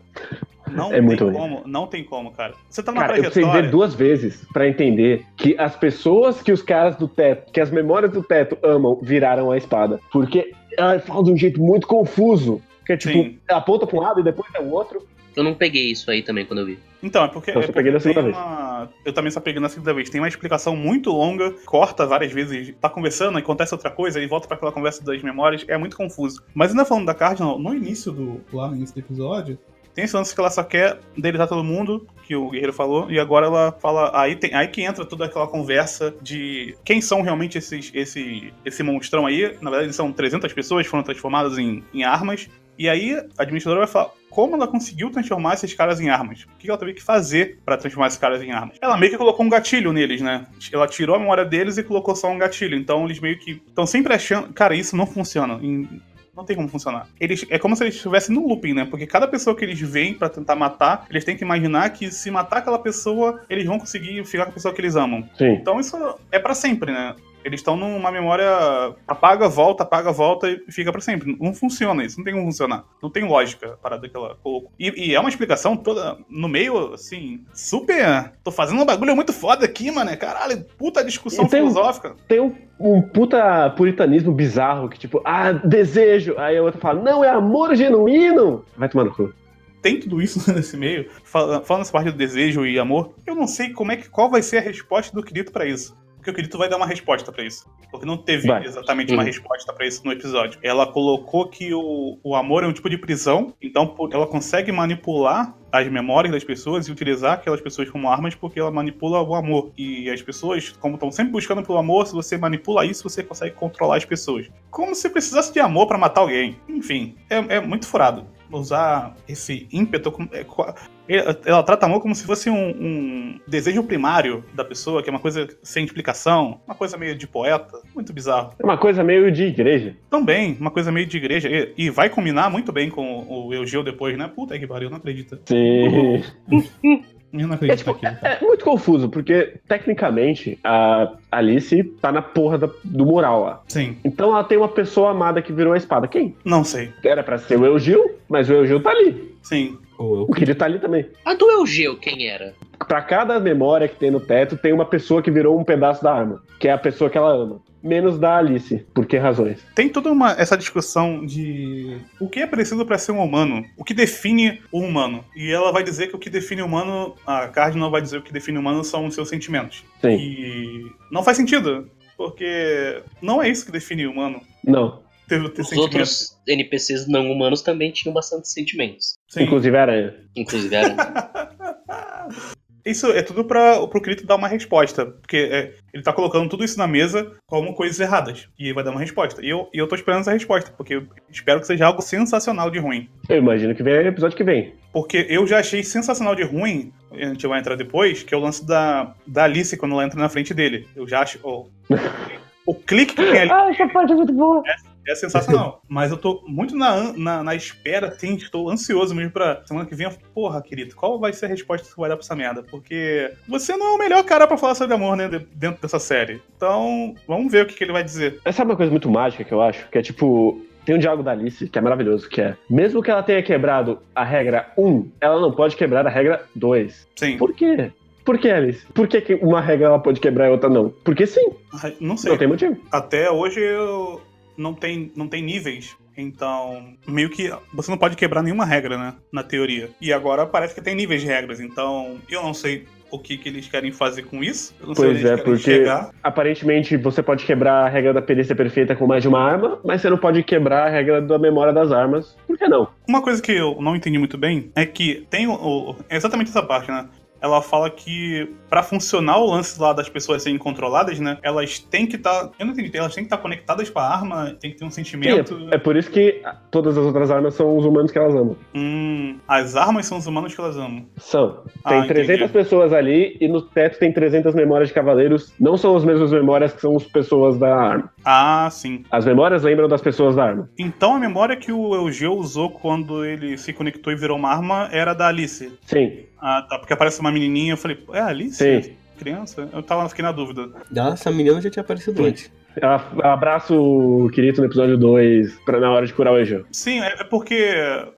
Não É tem muito como, não tem como, cara. Você tá numa Cara, eu precisei trajetória. ver duas vezes pra entender que as pessoas que os caras do teto, que as memórias do teto amam, viraram a espada. Porque ela fala de um jeito muito confuso. Que é tipo, Sim. aponta pra um lado e depois é o outro. Eu não peguei isso aí também quando eu vi. Então, é porque. Então, é porque na segunda tem vez. uma- Eu também só peguei na segunda vez. Tem uma explicação muito longa, corta várias vezes, tá conversando, aí acontece outra coisa, e volta pra aquela conversa das memórias, é muito confuso. Mas ainda falando da Cardinal, no início do. Lá no início do episódio, Tem esse lance que ela só quer deletar todo mundo, que o Guerreiro falou, e agora ela fala. Aí, tem, aí que entra toda aquela conversa de quem são realmente esses, esse, esse monstrão aí. Na verdade, são 300 pessoas que foram transformadas em, em armas. E aí a administradora vai falar como ela conseguiu transformar esses caras em armas. O que ela teve que fazer para transformar esses caras em armas. Ela meio que colocou um gatilho neles, né? Ela tirou a memória deles e colocou só um gatilho. Então eles meio que estão sempre achando. Cara, isso não funciona. Em- Não tem como funcionar. Eles, é como se eles estivessem no looping, né? Porque cada pessoa que eles veem pra tentar matar, eles têm que imaginar que se matar aquela pessoa, eles vão conseguir ficar com a pessoa que eles amam. Sim. Então isso é pra sempre, né? Eles estão numa memória apaga, volta, apaga, volta e fica pra sempre. Não funciona isso, não tem como funcionar. Não tem lógica a parada que ela colocou. E, e é uma explicação toda no meio, assim, super. Tô fazendo um bagulho muito foda aqui, mano. Caralho, puta discussão tem filosófica. Tem um, um puta puritanismo bizarro que, tipo, ah, desejo. Aí a outra fala, não, é amor genuíno. Vai tomar no cu. Tem tudo isso nesse meio. Fala- Falando essa parte do desejo e amor, eu não sei como é que qual vai ser a resposta do Kirito pra isso. Porque o Kirito vai dar uma resposta pra isso. Porque não teve Vai. exatamente uma Uhum. resposta pra isso no episódio. Ela colocou que o, o amor é um tipo de prisão, então por- ela consegue manipular as memórias das pessoas e utilizar aquelas pessoas como armas porque ela manipula o amor. E as pessoas, como estão sempre buscando pelo amor, se você manipula isso, você consegue controlar as pessoas. Como se precisasse de amor pra matar alguém. Enfim, é, é muito furado. Usar esse ímpeto. como- é qua- ela trata amor como se fosse um, um desejo primário da pessoa, que é uma coisa sem explicação, uma coisa meio de poeta, muito bizarro. É uma coisa meio de igreja. Também, uma coisa meio de igreja, e, e vai combinar muito bem com o Eugeu depois, né? Puta que pariu, não acredito. Sim. Eu não É, acredito tipo, naquilo. é muito confuso, porque tecnicamente a Alice tá na porra da- do mural lá. Sim, Então ela tem uma pessoa amada que virou a espada. Quem? não sei. Era pra ser o Eugil, mas o Eugil tá ali. Sim. O Kiri tá ali também. A do Eugeu, quem era? Pra cada memória que tem no teto, tem uma pessoa que virou um pedaço da arma, que é a pessoa que ela ama. Menos da Alice. Por que razões? Tem toda uma, essa discussão de o que é preciso pra ser um humano, o que define o humano. E ela vai dizer que o que define o humano, a Cardinal vai dizer que o que define o humano são os seus sentimentos. Sim. E não faz sentido, porque não é isso que define o humano. Não. Ter, ter Os outros NPCs não humanos também tinham bastante sentimentos. Sim. Inclusive a aranha. Inclusive era. Isso é tudo para pro Crito dar uma resposta. Porque é, ele tá colocando tudo isso na mesa como coisas erradas. E ele vai dar uma resposta. E eu, e eu tô esperando essa resposta, porque eu espero que seja algo sensacional de ruim. Eu imagino que vem no episódio que vem. Porque eu já achei sensacional de ruim, a gente vai entrar depois, que é o lance da, da Alice quando ela entra na frente dele. Eu já acho. ó, o clique que tem ali Ah, essa parte é muito boa. É sensacional. Mas eu tô muito na, na, na espera, assim, estou ansioso mesmo pra semana que vem. Porra, querido, qual vai ser a resposta que você vai dar pra essa merda? Porque você não é o melhor cara pra falar sobre amor, né, de- dentro dessa série. Então, vamos ver o que, que ele vai dizer. Essa é uma coisa muito mágica que eu acho, que é tipo. Tem um diálogo da Alice que é maravilhoso, que é: mesmo que ela tenha quebrado a regra 1, ela não pode quebrar a regra 2. Sim. Por quê? Por que, Alice? Por que, uma regra ela pode quebrar e outra não? Porque sim, Não sei. não tem motivo. Até hoje eu não tem, não tem níveis. Então, meio que você não pode quebrar nenhuma regra, né? Na teoria. E agora parece que tem níveis de regras. Então, eu não sei o que, que eles querem fazer com isso. Eu não sei Pois onde eles é, querem porque- chegar. Aparentemente você pode quebrar a regra da perícia perfeita com mais de uma arma, mas você não pode quebrar a regra da memória das armas. Por que não? Uma coisa que eu não entendi muito bem é que tem o, o- é exatamente essa parte, né? Ela fala que pra funcionar o lance lá das pessoas serem controladas, né? Elas têm que estar. eu não entendi, elas têm que estar conectadas com a arma, tem que ter um sentimento. Sim, é, é por isso que todas as outras armas são os humanos que elas amam. Hum, as armas são os humanos que elas amam. São. Tem Ah, 300 entendi. pessoas ali e no teto tem 300 memórias de cavaleiros. Não são as mesmas memórias que são as pessoas da arma. Ah, sim. As memórias lembram das pessoas da arma. Então a memória que o Eugeu usou quando ele se conectou e virou uma arma era da Alice. Sim, Ah, tá. Porque aparece uma menininha, eu falei, é Alice? sim. Criança? Eu tava, fiquei na dúvida. Já essa menina já tinha aparecido Sim. antes. Ela abraça o Kirito no episódio 2 pra, na hora de curar o Ejo. Sim, é é porque.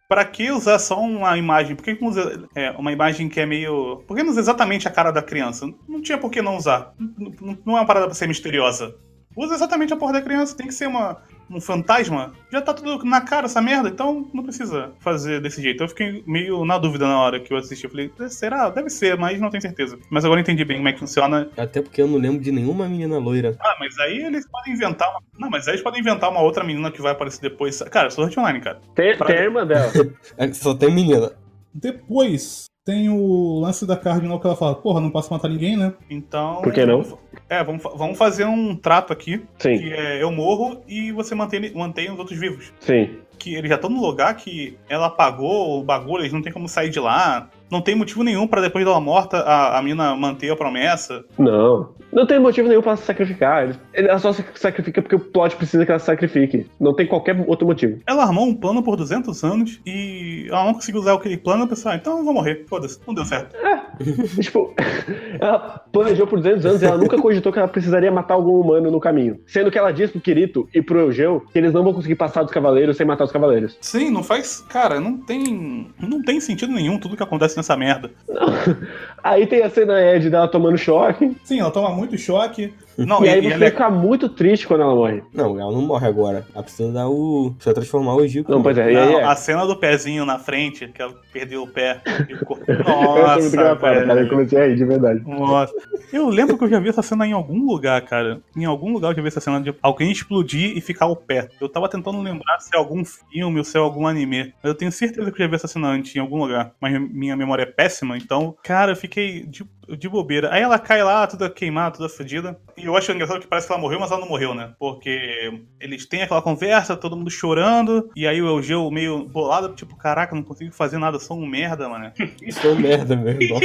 Pra que usar só uma imagem? Por que que não usa é, uma imagem que é meio. Por que não usa exatamente a cara da criança? Não tinha por que não usar. Não, não- não é uma parada pra ser misteriosa. Usa exatamente a porra da criança, tem que ser uma, um fantasma. Já tá tudo na cara essa merda, então não precisa fazer desse jeito. Eu fiquei meio na dúvida na hora que eu assisti. Eu falei, será? Deve ser, mas não tenho certeza. Mas agora eu entendi bem como é que funciona. Até porque eu não lembro de nenhuma menina loira. Ah, mas aí eles podem inventar uma. Não, mas aí eles podem inventar uma outra menina que vai aparecer depois. Cara, eu sou Online, cara. Tem, Pra- tem a irmã dela. É, Só tem menina. Depois tem o lance da Cardinal que ela fala, porra, não posso matar ninguém, né? Então. Por que não? É, vamos, vamos fazer um trato aqui. Sim, Que é eu morro e você mantém, mantém os outros vivos. sim. Que eles já estão no lugar que ela apagou o bagulho, eles não tem como sair de lá. Não tem motivo nenhum pra depois dela morta a, a mina manter a promessa. Não. Não tem motivo nenhum pra se sacrificar. Ela só se sacrifica porque o plot precisa que ela se sacrifique. Não tem qualquer outro motivo. Ela armou um plano por 200 anos e ela não conseguiu usar aquele plano. Eu pensei, ah, então eu vou morrer. Foda-se, não deu certo. E, tipo, ela planejou por 200 anos e ela nunca cogitou que ela precisaria matar algum humano no caminho. Sendo que ela diz pro Kirito e pro Eugeu que eles não vão conseguir passar dos cavaleiros sem matar os cavaleiros. Sim, não faz. Cara, não tem. Não tem sentido nenhum tudo que acontece nessa merda. Aí tem a cena Ed dela tomando choque. Sim, ela toma muito choque. Não, e e, aí você ela é fica muito triste quando ela morre. Não, ela não morre agora. Ela precisa dar o. Precisa transformar o Gil. Não, pois é. Aí Não, é. a cena do pezinho na frente, que ela perdeu o pé. e ficou- Eu achei muito engraçado, Nossa, cara. Eu comecei a rir de verdade. Nossa. Eu lembro que eu já vi essa cena em algum lugar, cara. Em algum lugar eu já vi essa cena de alguém explodir e ficar o pé. Eu tava tentando lembrar se é algum filme ou se é algum anime. Eu tenho certeza que eu já vi essa cena antes em algum lugar. Mas minha memória é péssima, então, cara, eu fiquei de, de bobeira. Aí ela cai lá, toda queimada, toda fodida. E eu acho engraçado que parece que ela morreu, mas ela não morreu, né? Porque eles têm aquela conversa, todo mundo chorando. E aí o Eugeu meio bolado, tipo, caraca, não consigo fazer nada, eu sou um merda, mano. Isso é merda mesmo.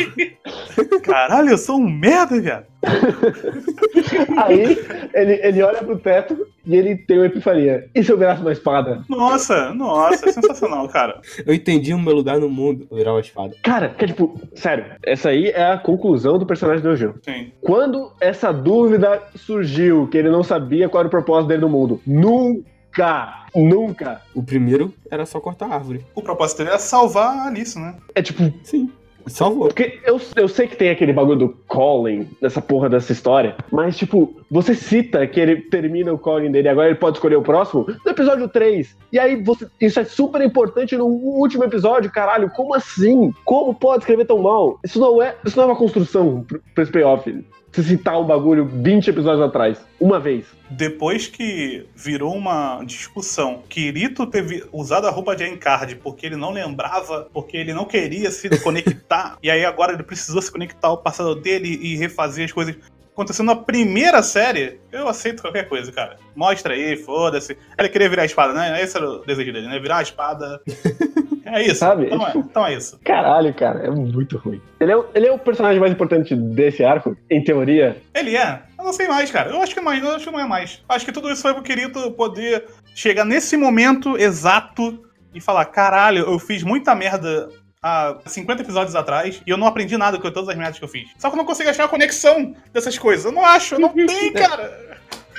Caralho, eu sou um merda, viado. Aí ele, ele olha pro teto e ele tem uma epifania. E se eu virasse uma espada? Nossa, nossa, é sensacional, cara. Eu entendi o meu lugar no mundo. Virar uma espada. Cara, que é tipo, sério, essa aí é a conclusão do personagem do Eugeu. Sim. Quando essa dúvida surgiu, que ele não sabia qual era o propósito dele no mundo, nunca, nunca. O primeiro era só cortar a árvore. O propósito dele é salvar a Alice, né? É tipo, Sim. Salvou. porque eu, eu sei que tem aquele bagulho do Colin, dessa porra dessa história, mas tipo, você cita que ele termina o Colin dele, agora ele pode escolher o próximo, no episódio 3. E aí você, isso é super importante no último episódio, caralho, como assim? Como pode escrever tão mal? Isso não é, isso não é uma construção pra esse payoff. Você citar um bagulho 20 episódios atrás, uma vez. Depois que virou uma discussão, Kirito teve usado a roupa de Encard porque ele não lembrava, porque ele não queria se conectar, e aí agora ele precisou se conectar ao passado dele e refazer as coisas. Acontecendo na primeira série, eu aceito qualquer coisa, cara. Mostra aí, foda-se. Ele queria virar a espada, né? Esse era o desejo dele, né? Virar a espada. É isso. Sabe? Então é, então é isso. Caralho, cara, é muito ruim. Ele é, o- ele é o personagem mais importante desse arco, em teoria. Ele é. Eu não sei mais, cara. Eu acho que mais, eu acho que não é mais. Acho que tudo isso foi pro Kirito poder chegar nesse momento exato e falar: caralho, eu fiz muita merda há 50 episódios atrás e eu não aprendi nada com todas as merdas que eu fiz. Só que eu não consigo achar a conexão dessas coisas. Eu não acho, não tem, cara.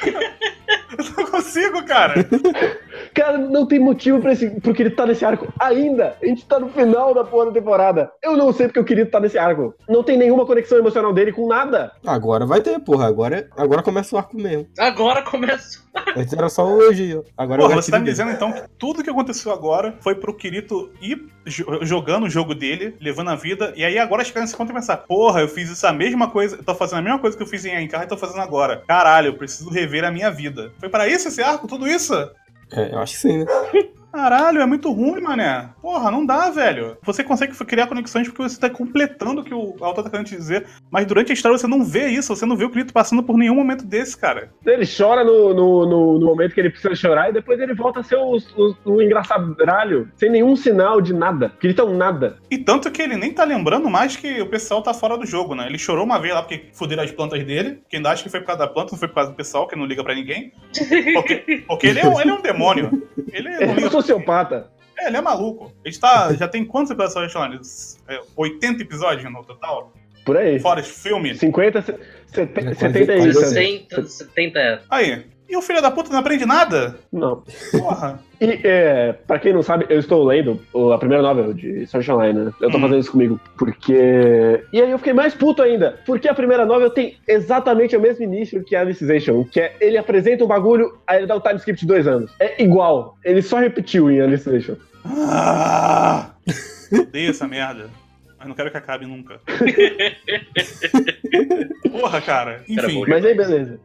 Eu não consigo, cara. Cara, não tem motivo pra esse, porque ele tá nesse arco ainda. A gente tá no final da porra da temporada. Eu não sei porque o querido tá nesse arco. Não tem nenhuma conexão emocional dele com nada. Agora vai ter, porra. Agora, agora começa o arco mesmo. Agora começa. Antes era só o Gil. Agora Porra, é você tá me dizendo então que tudo que aconteceu agora foi pro Kirito ir jo- jogando o jogo dele, levando a vida, e aí agora chegar nesse ponto e pensar: porra, eu fiz essa mesma coisa, tô fazendo a mesma coisa que eu fiz em Encar e tô fazendo agora. Caralho, eu preciso rever a minha vida. Foi para isso esse arco, tudo isso? É, eu acho que sim, né? Caralho, é muito ruim, mané. Porra, não dá, velho. Você consegue criar conexões porque você tá completando o que o autor tá querendo te dizer, mas durante a história você não vê isso, você não vê o Kirito passando por nenhum momento desse, cara. Ele chora no, no, no- no momento que ele precisa chorar e depois ele volta a ser o, o, o engraçadalho, sem nenhum sinal de nada. Ele tá um nada. E tanto que ele nem tá lembrando mais que o pessoal tá fora do jogo, né? Ele chorou uma vez lá porque fuderam as plantas dele, que ainda acha que foi por causa da planta, não foi por causa do pessoal, que não liga pra ninguém. Porque, porque ele, é um, ele é um demônio. Ele Ele é um sociopata. É, ele é maluco. Ele tá, já tem quantos episódios falando? É, 80 episódios no total? Por aí. Fora os filmes? 50, se- sete- É, 70 quase- isso. quase- 60, 70 é. Aí. E o filho da puta não aprende nada? Não. Porra. E, é, pra quem não sabe, eu estou lendo a primeira novel de Art Online, né? Eu tô Hum. fazendo isso comigo. Porque. E aí eu fiquei mais puto ainda. Porque a primeira novel tem exatamente o mesmo início que a Alicization. Que é ele apresenta um bagulho, aí ele dá o time skip de dois anos. É igual. Ele só repetiu em Alicization. Ah, odeio essa merda. Mas não quero que acabe nunca. Porra, cara. Era Enfim. Mas aí, beleza.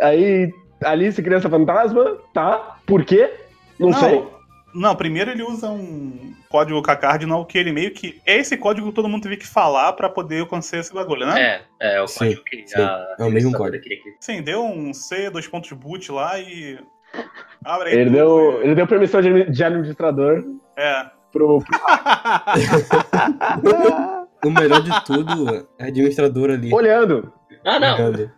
Aí, Alice, criança fantasma, tá? Por quê? Não, sei. Não, primeiro ele usa um código com a Cardinal que ele meio que. É esse código que todo mundo teve que falar pra poder acontecer esse bagulho, né? É, é o Sim, código que sim, a é o mesmo código. que- Sim, deu um C, dois pontos boot lá e. Abre aí. Ele deu, ele deu permissão de, de administrador É. pro. O melhor de tudo é a administradora ali. Olhando. Ah, não. olhando.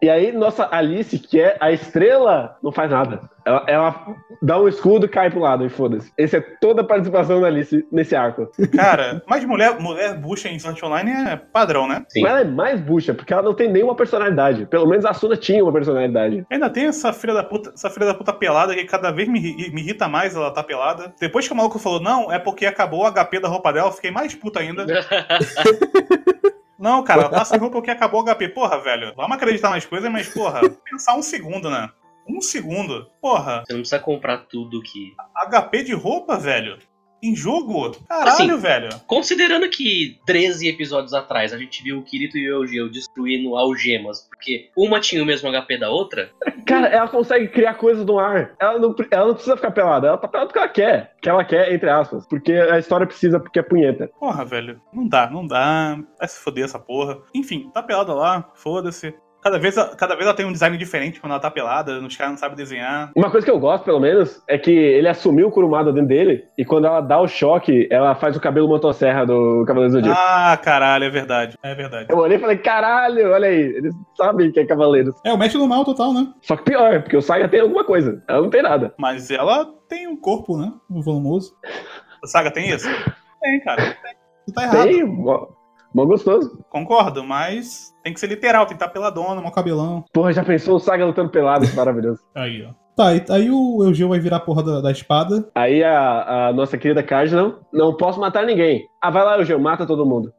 E aí, nossa Alice, que é a estrela, não faz nada. Ela, ela dá um escudo e cai pro lado, e foda-se. Essa é toda a participação da Alice nesse arco. Cara, mas mulher, mulher bucha em Sword Online é padrão, né? Sim. Mas ela é mais bucha, porque ela não tem nenhuma personalidade. Pelo menos a Suna tinha uma personalidade. Ainda tem essa filha da puta, essa filha da puta pelada que cada vez me, me irrita mais ela tá pelada. Depois que o maluco falou, não, é porque acabou o HP da roupa dela, eu fiquei mais puta ainda. Não, cara, tá sem roupa porque acabou o HP. Porra, velho, vamos acreditar nas coisas, mas, porra, pensar um segundo, né? Um segundo. Porra, Você não precisa comprar tudo que. HP de roupa, velho? Em jogo? Caralho, Assim, velho. Considerando que 13 episódios atrás a gente viu o Kirito e o Eugeo destruindo algemas, porque uma tinha o mesmo HP da outra, Cara, ela consegue criar coisas no ar. Ela não, ela não precisa ficar pelada. Ela tá pelada porque ela quer. Que ela quer, entre aspas. Porque a história precisa, porque é punheta. Porra, velho. Não dá, não dá. Vai se foder essa porra. Enfim, tá pelada lá, foda-se. Cada vez, cada vez ela tem um design diferente quando ela tá pelada, os caras não sabem desenhar. Uma coisa que eu gosto, pelo menos, é que ele assumiu o Kurumada dentro dele. E quando ela dá o choque, ela faz o cabelo motosserra do Cavaleiro do Zodíaco. Ah, caralho, é verdade. É verdade. Eu olhei e falei, caralho, olha aí. Eles sabem que é Cavaleiros. É, o match do mal total, né? Só que pior, porque o Saga tem alguma coisa. Ela não tem nada. Mas ela tem um corpo, né? Volumoso. A saga tem isso? Tem, cara. Tem. Não tá errado. Tem, mó, mó gostoso. Concordo, mas tem que ser literal, tem que estar peladona, mau cabelão. Porra, já pensou o Saga lutando pelado? Maravilhoso. Aí, ó. Tá, aí o Eugeo vai virar a porra da, da espada. Aí a, a nossa querida Cardinal, não posso matar ninguém. Ah, vai lá, Eugeo, mata todo mundo.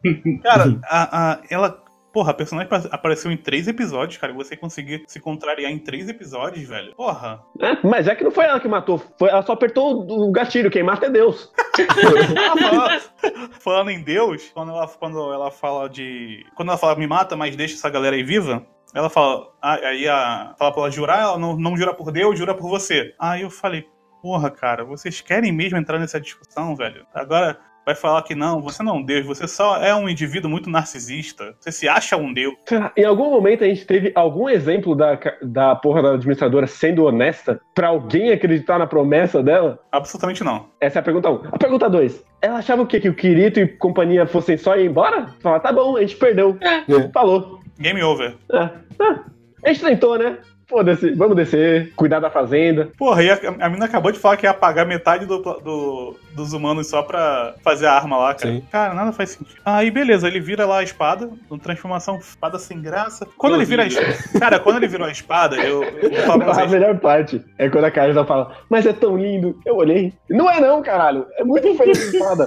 Cara, a, a- ela. Porra, a personagem apa- apareceu em três episódios, cara. E você conseguir se contrariar em três episódios, velho. Porra. É, mas é que não foi ela que matou, foi, ela só apertou o, gatilho, quem mata é Deus. Falando, em Deus, quando ela, quando ela fala de. Quando ela fala me mata, mas deixa essa galera aí viva. Ela fala. Aí a, fala pra ela jurar, ela não, não jura por Deus, jura por você. Aí eu falei, porra, cara, vocês querem mesmo entrar nessa discussão, velho? Agora vai falar que não, você não é um Deus, você só é um indivíduo muito narcisista. Você se acha um Deus. Em algum momento a gente teve algum exemplo da, da porra da administradora sendo honesta pra alguém acreditar na promessa dela? Absolutamente não. Essa é a pergunta 1. Um. A pergunta 2. Ela achava o quê? Que o Kirito e companhia fossem só ir embora? Falar, tá bom, a gente perdeu. É. Falou. Game over. Ah, ah, a gente tentou, né? Foda-se, vamos descer, cuidar da fazenda. Porra, e a, a menina acabou de falar que ia apagar metade do, do- dos humanos só pra fazer a arma lá, cara. Sim. Cara, nada faz sentido. Aí, beleza, ele vira lá a espada, uma transformação espada sem graça. Quando ele vira a espada. Cara, quando ele virou a espada, eu, eu A melhor parte é quando a Carla fala, mas é tão lindo. Eu olhei. Não é não, caralho. É muito feio essa espada.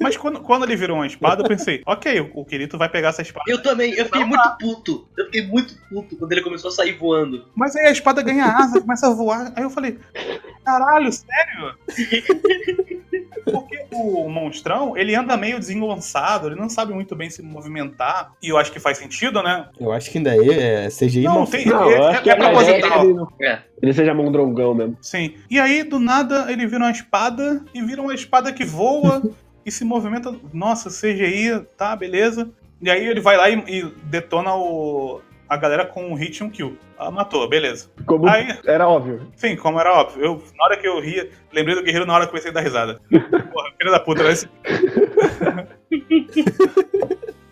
Mas quando, quando ele virou uma espada, eu pensei, ok, o, o Kirito vai pegar essa espada. Eu também, eu fiquei muito puto. Eu fiquei muito puto quando ele começou a sair voando. Mas aí a espada ganha asa, começa a voar. Aí eu falei, caralho, sério? Porque o monstrão, ele anda meio desengonçado, ele não sabe muito bem se movimentar. E eu acho que faz sentido, né? Eu acho que ainda é, é CGI Não, tem-. Não, é- é- é ideia proposital. É. ele seja mondrongão mesmo. Sim. E aí, do nada, ele vira uma espada e vira uma espada que voa e se movimenta. Nossa, CGI, tá, beleza. E aí ele vai lá e, e detona o, a galera com um hit e um kill. Ah, matou, beleza. Como Aí, era óbvio. sim, como era óbvio. Eu, na hora que eu ria, lembrei do guerreiro na hora que eu comecei a dar risada. Porra, filho da puta, né?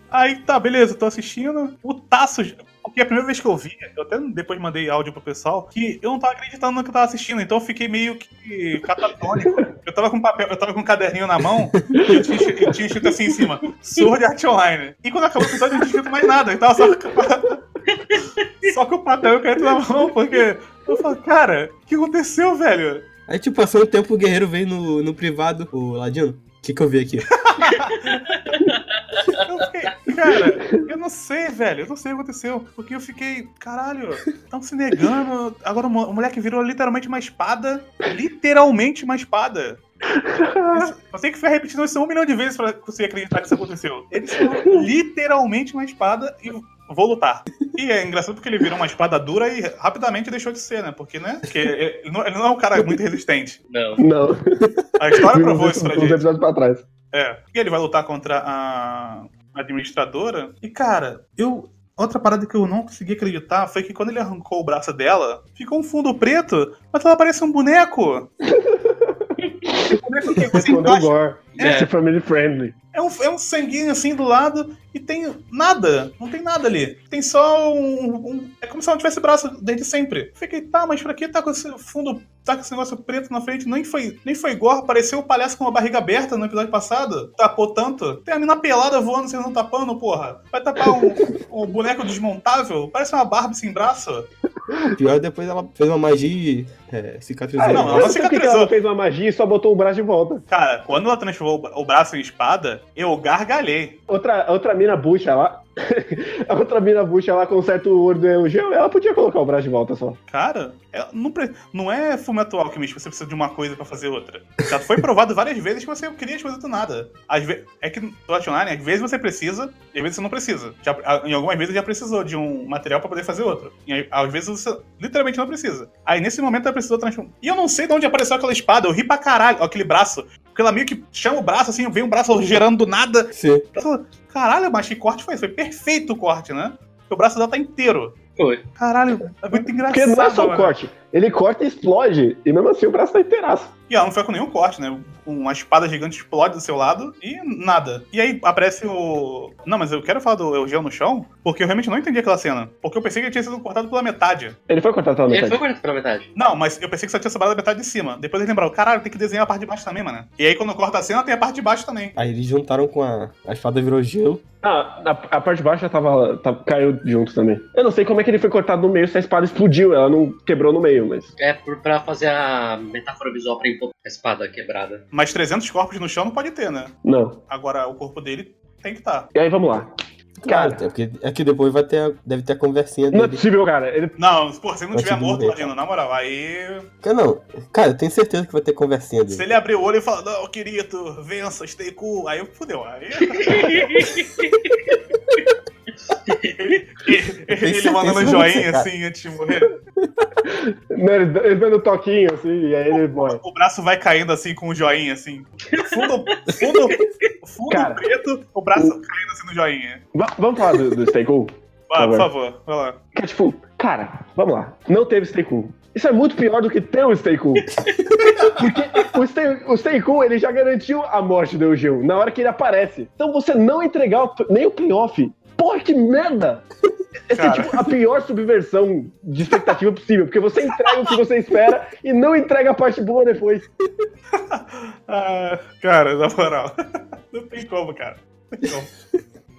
Aí tá, beleza, tô assistindo. O Taço. Porque a primeira vez que eu vi, eu até depois mandei áudio pro pessoal, que eu não tava acreditando no que eu tava assistindo, então eu fiquei meio que catatônico. Eu tava com papel, eu tava com um caderninho na mão e eu tinha, eu tinha escrito assim em cima, Sword Art Online. E quando acabou o episódio, eu não tinha escrito mais nada, eu tava só só com o papel caneta na mão, porque eu falo, cara, o que aconteceu, velho? Aí, tipo, passou o tempo, o guerreiro veio no, no privado, o Ladino. O que, que eu vi aqui? Eu fiquei, cara, eu não sei, velho. Eu não sei o que aconteceu. Porque eu fiquei, caralho, estão se negando. Agora o moleque virou literalmente uma espada. Literalmente uma espada. Eu sei que foi repetindo isso um milhão de vezes pra conseguir acreditar que isso aconteceu. Ele tirou literalmente uma espada e vou lutar. E é engraçado porque ele virou uma espada dura e rapidamente deixou de ser, né? Porque, né? Porque ele não, ele não é um cara muito resistente. Não. Não. A história provou isso pra Uns gente. episódios pra trás. É. E ele vai lutar contra a administradora. E, cara, eu. Outra parada que eu não consegui acreditar foi que quando ele arrancou o braço dela, ficou um fundo preto, mas ela parece um boneco. Um boneco que você Escondeu o encaixa- gore. É. Esse é family friendly. É um, é um sanguinho assim do lado e tem nada. Não tem nada ali. Tem só um. um- é como se ela não tivesse braço desde sempre. Fiquei, tá, mas pra que tá com esse fundo. Tá com esse negócio preto na frente? Nem foi, nem foi gore. Pareceu o palhaço com uma barriga aberta no episódio passado. Tapou tanto. Tem a mina pelada voando, vocês não tapando, porra. Vai tapar um, um boneco desmontável? Parece uma Barbie sem braço. Pior, depois ela fez uma magia e é, cicatrizou. Ah, não, ela não cicatrizou. ela fez uma magia e só botou o braço de volta. Cara, quando ela transformou o braço em espada, eu gargalhei. Outra, outra mina bucha lá. a outra mina bucha lá conserta o olho do Eugeu. Ela podia colocar o braço de volta só. Cara, não, pre- não é Alchemist que você precisa de uma coisa pra fazer outra. Já foi provado várias vezes que você cria as coisas do nada. Às ve- é que no Online, às vezes você precisa, e às vezes você não precisa. Já- em algumas vezes já precisou de um material pra poder fazer outro. E às vezes você literalmente não precisa. Aí nesse momento precisou transformar. E eu não sei de onde apareceu aquela espada, eu ri pra caralho, aquele braço. Porque ela meio que chama o braço assim, vem um braço gerando do nada. Sim. Caralho, mas que corte foi esse? Foi perfeito o corte, né? Porque o braço dela tá inteiro. Foi. Caralho, é muito engraçado. Porque não é só o mano. corte. Ele corta e explode. E mesmo assim o braço tá inteiraço. E ela não foi com nenhum corte, né? Uma espada gigante explode do seu lado e nada. E aí aparece o. Não, mas eu quero falar do Eugeo no chão, porque eu realmente não entendi aquela cena. Porque eu pensei que ele tinha sido cortado pela metade. Ele foi cortado pela Ele metade. foi cortado pela metade. Não, mas eu pensei que só tinha sobrado a metade de cima. Depois eles lembraram, caralho, tem que desenhar a parte de baixo também, mano. E aí quando corta a cena, tem a parte de baixo também. Aí eles juntaram com a. A espada virou gelo. Ah, a, a parte de baixo já tava, tá- caiu junto também. Eu não sei como é que ele foi cortado no meio se a espada explodiu. Ela não quebrou no meio, mas. É pra fazer a metáfora visual pra impor a espada quebrada. Mas 300 corpos no chão não pode ter, né? Não. Agora o corpo dele tem que estar. E aí vamos lá. Claro, Cara. é porque é que depois vai ter, deve ter a conversinha Não é dele. possível, cara. Ele Não, pô, se ele não Vai tiver morto, Ladino, na moral, aí. Cara, não. Cara, eu tenho certeza que vai ter conversinha Se dele. ele abrir o olho e falar, não, querido, vença, stay cool, aí fudeu. Aí. ele mandando um joinha cara. assim antes de morrer. Não, ele, ele dando um toquinho assim, e aí ele morre. O braço vai caindo assim com um joinha, assim. Fundo, fundo, fundo Cara, preto, o braço caindo assim no joinha. Va- vamos falar do, do Stay Cool? Ah, por favor, vai lá. Que é tipo, cara, vamos lá. Não teve Stay Cool. Isso é muito pior do que ter o Stay Cool. Porque o Stay, o Stay Cool, ele já garantiu a morte do Eugeo na hora que ele aparece. Então você não entregar o- nem o payoff. Porra, que merda! Essa é tipo a pior subversão de expectativa possível. Porque você entrega o que você espera e não entrega a parte boa depois. Ah, cara, na moral. Não tem como, cara. Não tem como.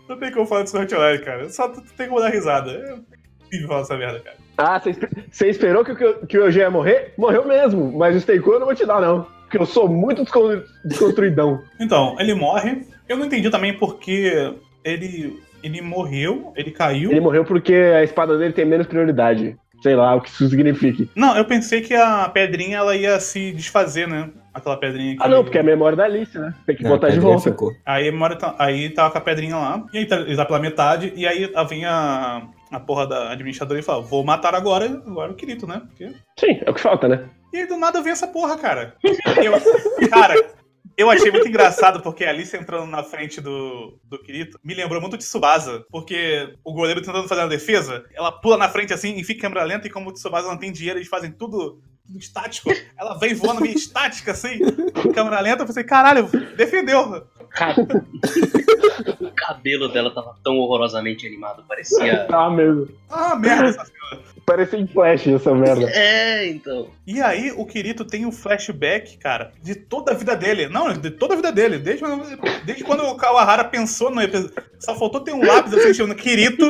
Não tem como falar de Sword cara. Só tem como dar risada. É impossível falar essa merda, cara. Ah, você espe- você esperou que, o- que o Eugeo ia morrer? Morreu mesmo. Mas o Cool eu não vou te dar, não. Porque eu sou muito descon- desconstruidão. Então, ele morre. Eu não entendi também porque ele, ele morreu, ele caiu. Ele morreu porque a espada dele tem menos prioridade. Sei lá o que isso signifique. Não, eu pensei que a pedrinha ela ia se desfazer, né? Aquela pedrinha que Ah, não, porque é a memória da Alice, né? Tem que Não, botar a de pedrinha volta. ficou. Aí, a memória tá- aí tava com a pedrinha lá, e aí tá, ele tá pela metade, e aí vem a, a porra da administradora e fala: Vou matar agora, agora o Kirito, né? Porque... Sim, é o que falta, né? E aí do nada vem essa porra, cara. Eu, cara, eu achei muito engraçado porque a Alice entrando na frente do, do Kirito me lembrou muito de Tsubasa, porque o goleiro tentando fazer uma defesa, ela pula na frente assim e fica em câmera lenta, e como o Tsubasa não tem dinheiro, eles fazem tudo. Estático, ela vem voando meio estática assim, câmera lenta. Eu pensei, caralho, defendeu. Ca- o cabelo dela tava tão horrorosamente animado, parecia. Tá mesmo. Ah, merda essa cena. Parece em flash essa merda. É, então. E aí o Kirito tem um flashback, cara, de toda a vida dele. Não, de toda a vida dele. Desde, desde quando o Kawahara pensou no episódio. Só faltou ter um lápis assim, no Kirito.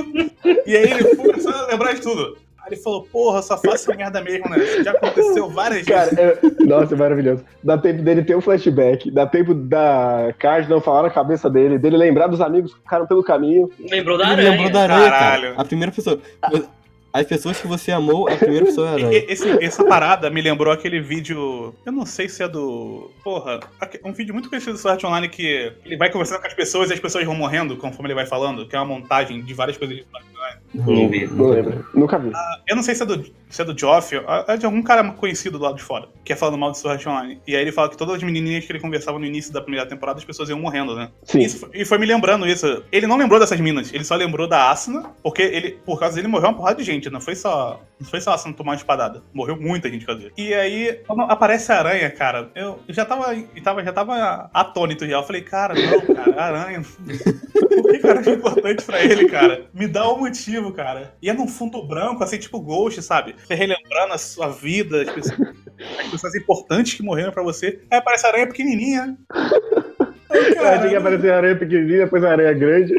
E aí ele começou a lembrar de tudo. Aí ele falou, porra, só faço merda mesmo, né? Isso já aconteceu várias Cara, vezes. é- nossa, é maravilhoso. Dá tempo dele ter um flashback, dá tempo da Card não falar na cabeça dele, dele lembrar dos amigos que ficaram pelo caminho. Lembrou da Ele aranha. lembrou da aranha, Caralho. cara. A primeira pessoa. as pessoas que você amou, a primeira pessoa é a E- aranha. e- Esse- essa parada me lembrou aquele vídeo. Eu não sei se é do. Porra, um vídeo muito conhecido do Sword Online que ele vai conversando com as pessoas e as pessoas vão morrendo conforme ele vai falando, que é uma montagem de várias coisas Não vi. Não lembro. Nunca vi. Eu não sei se é do, se é do Joff, é de algum cara conhecido do lado de fora, que é falando mal de Sword Art Online. E aí ele fala que todas as menininhas que ele conversava no início da primeira temporada, as pessoas iam morrendo, né? Sim. Isso e foi me lembrando isso. Ele não lembrou dessas minas, ele só lembrou da Asuna, porque ele, por causa dele morreu uma porrada de gente, não foi só. Não foi só a Asuna tomar uma espadada. Morreu muita gente por causa dele. E aí, quando aparece a aranha, cara, eu já tava, tava, já tava atônito já. Eu falei, cara, não, cara, aranha. Por que cara é importante pra ele, cara? Me dá um motivo, cara. E é num fundo branco, assim, tipo Ghost, sabe? Você relembrando a sua vida, as pessoas, as pessoas importantes que morreram pra você. Aí aparece a aranha pequenininha. Ai, Eu cara, achei que aparecia a aranha pequenininha, depois a aranha grande.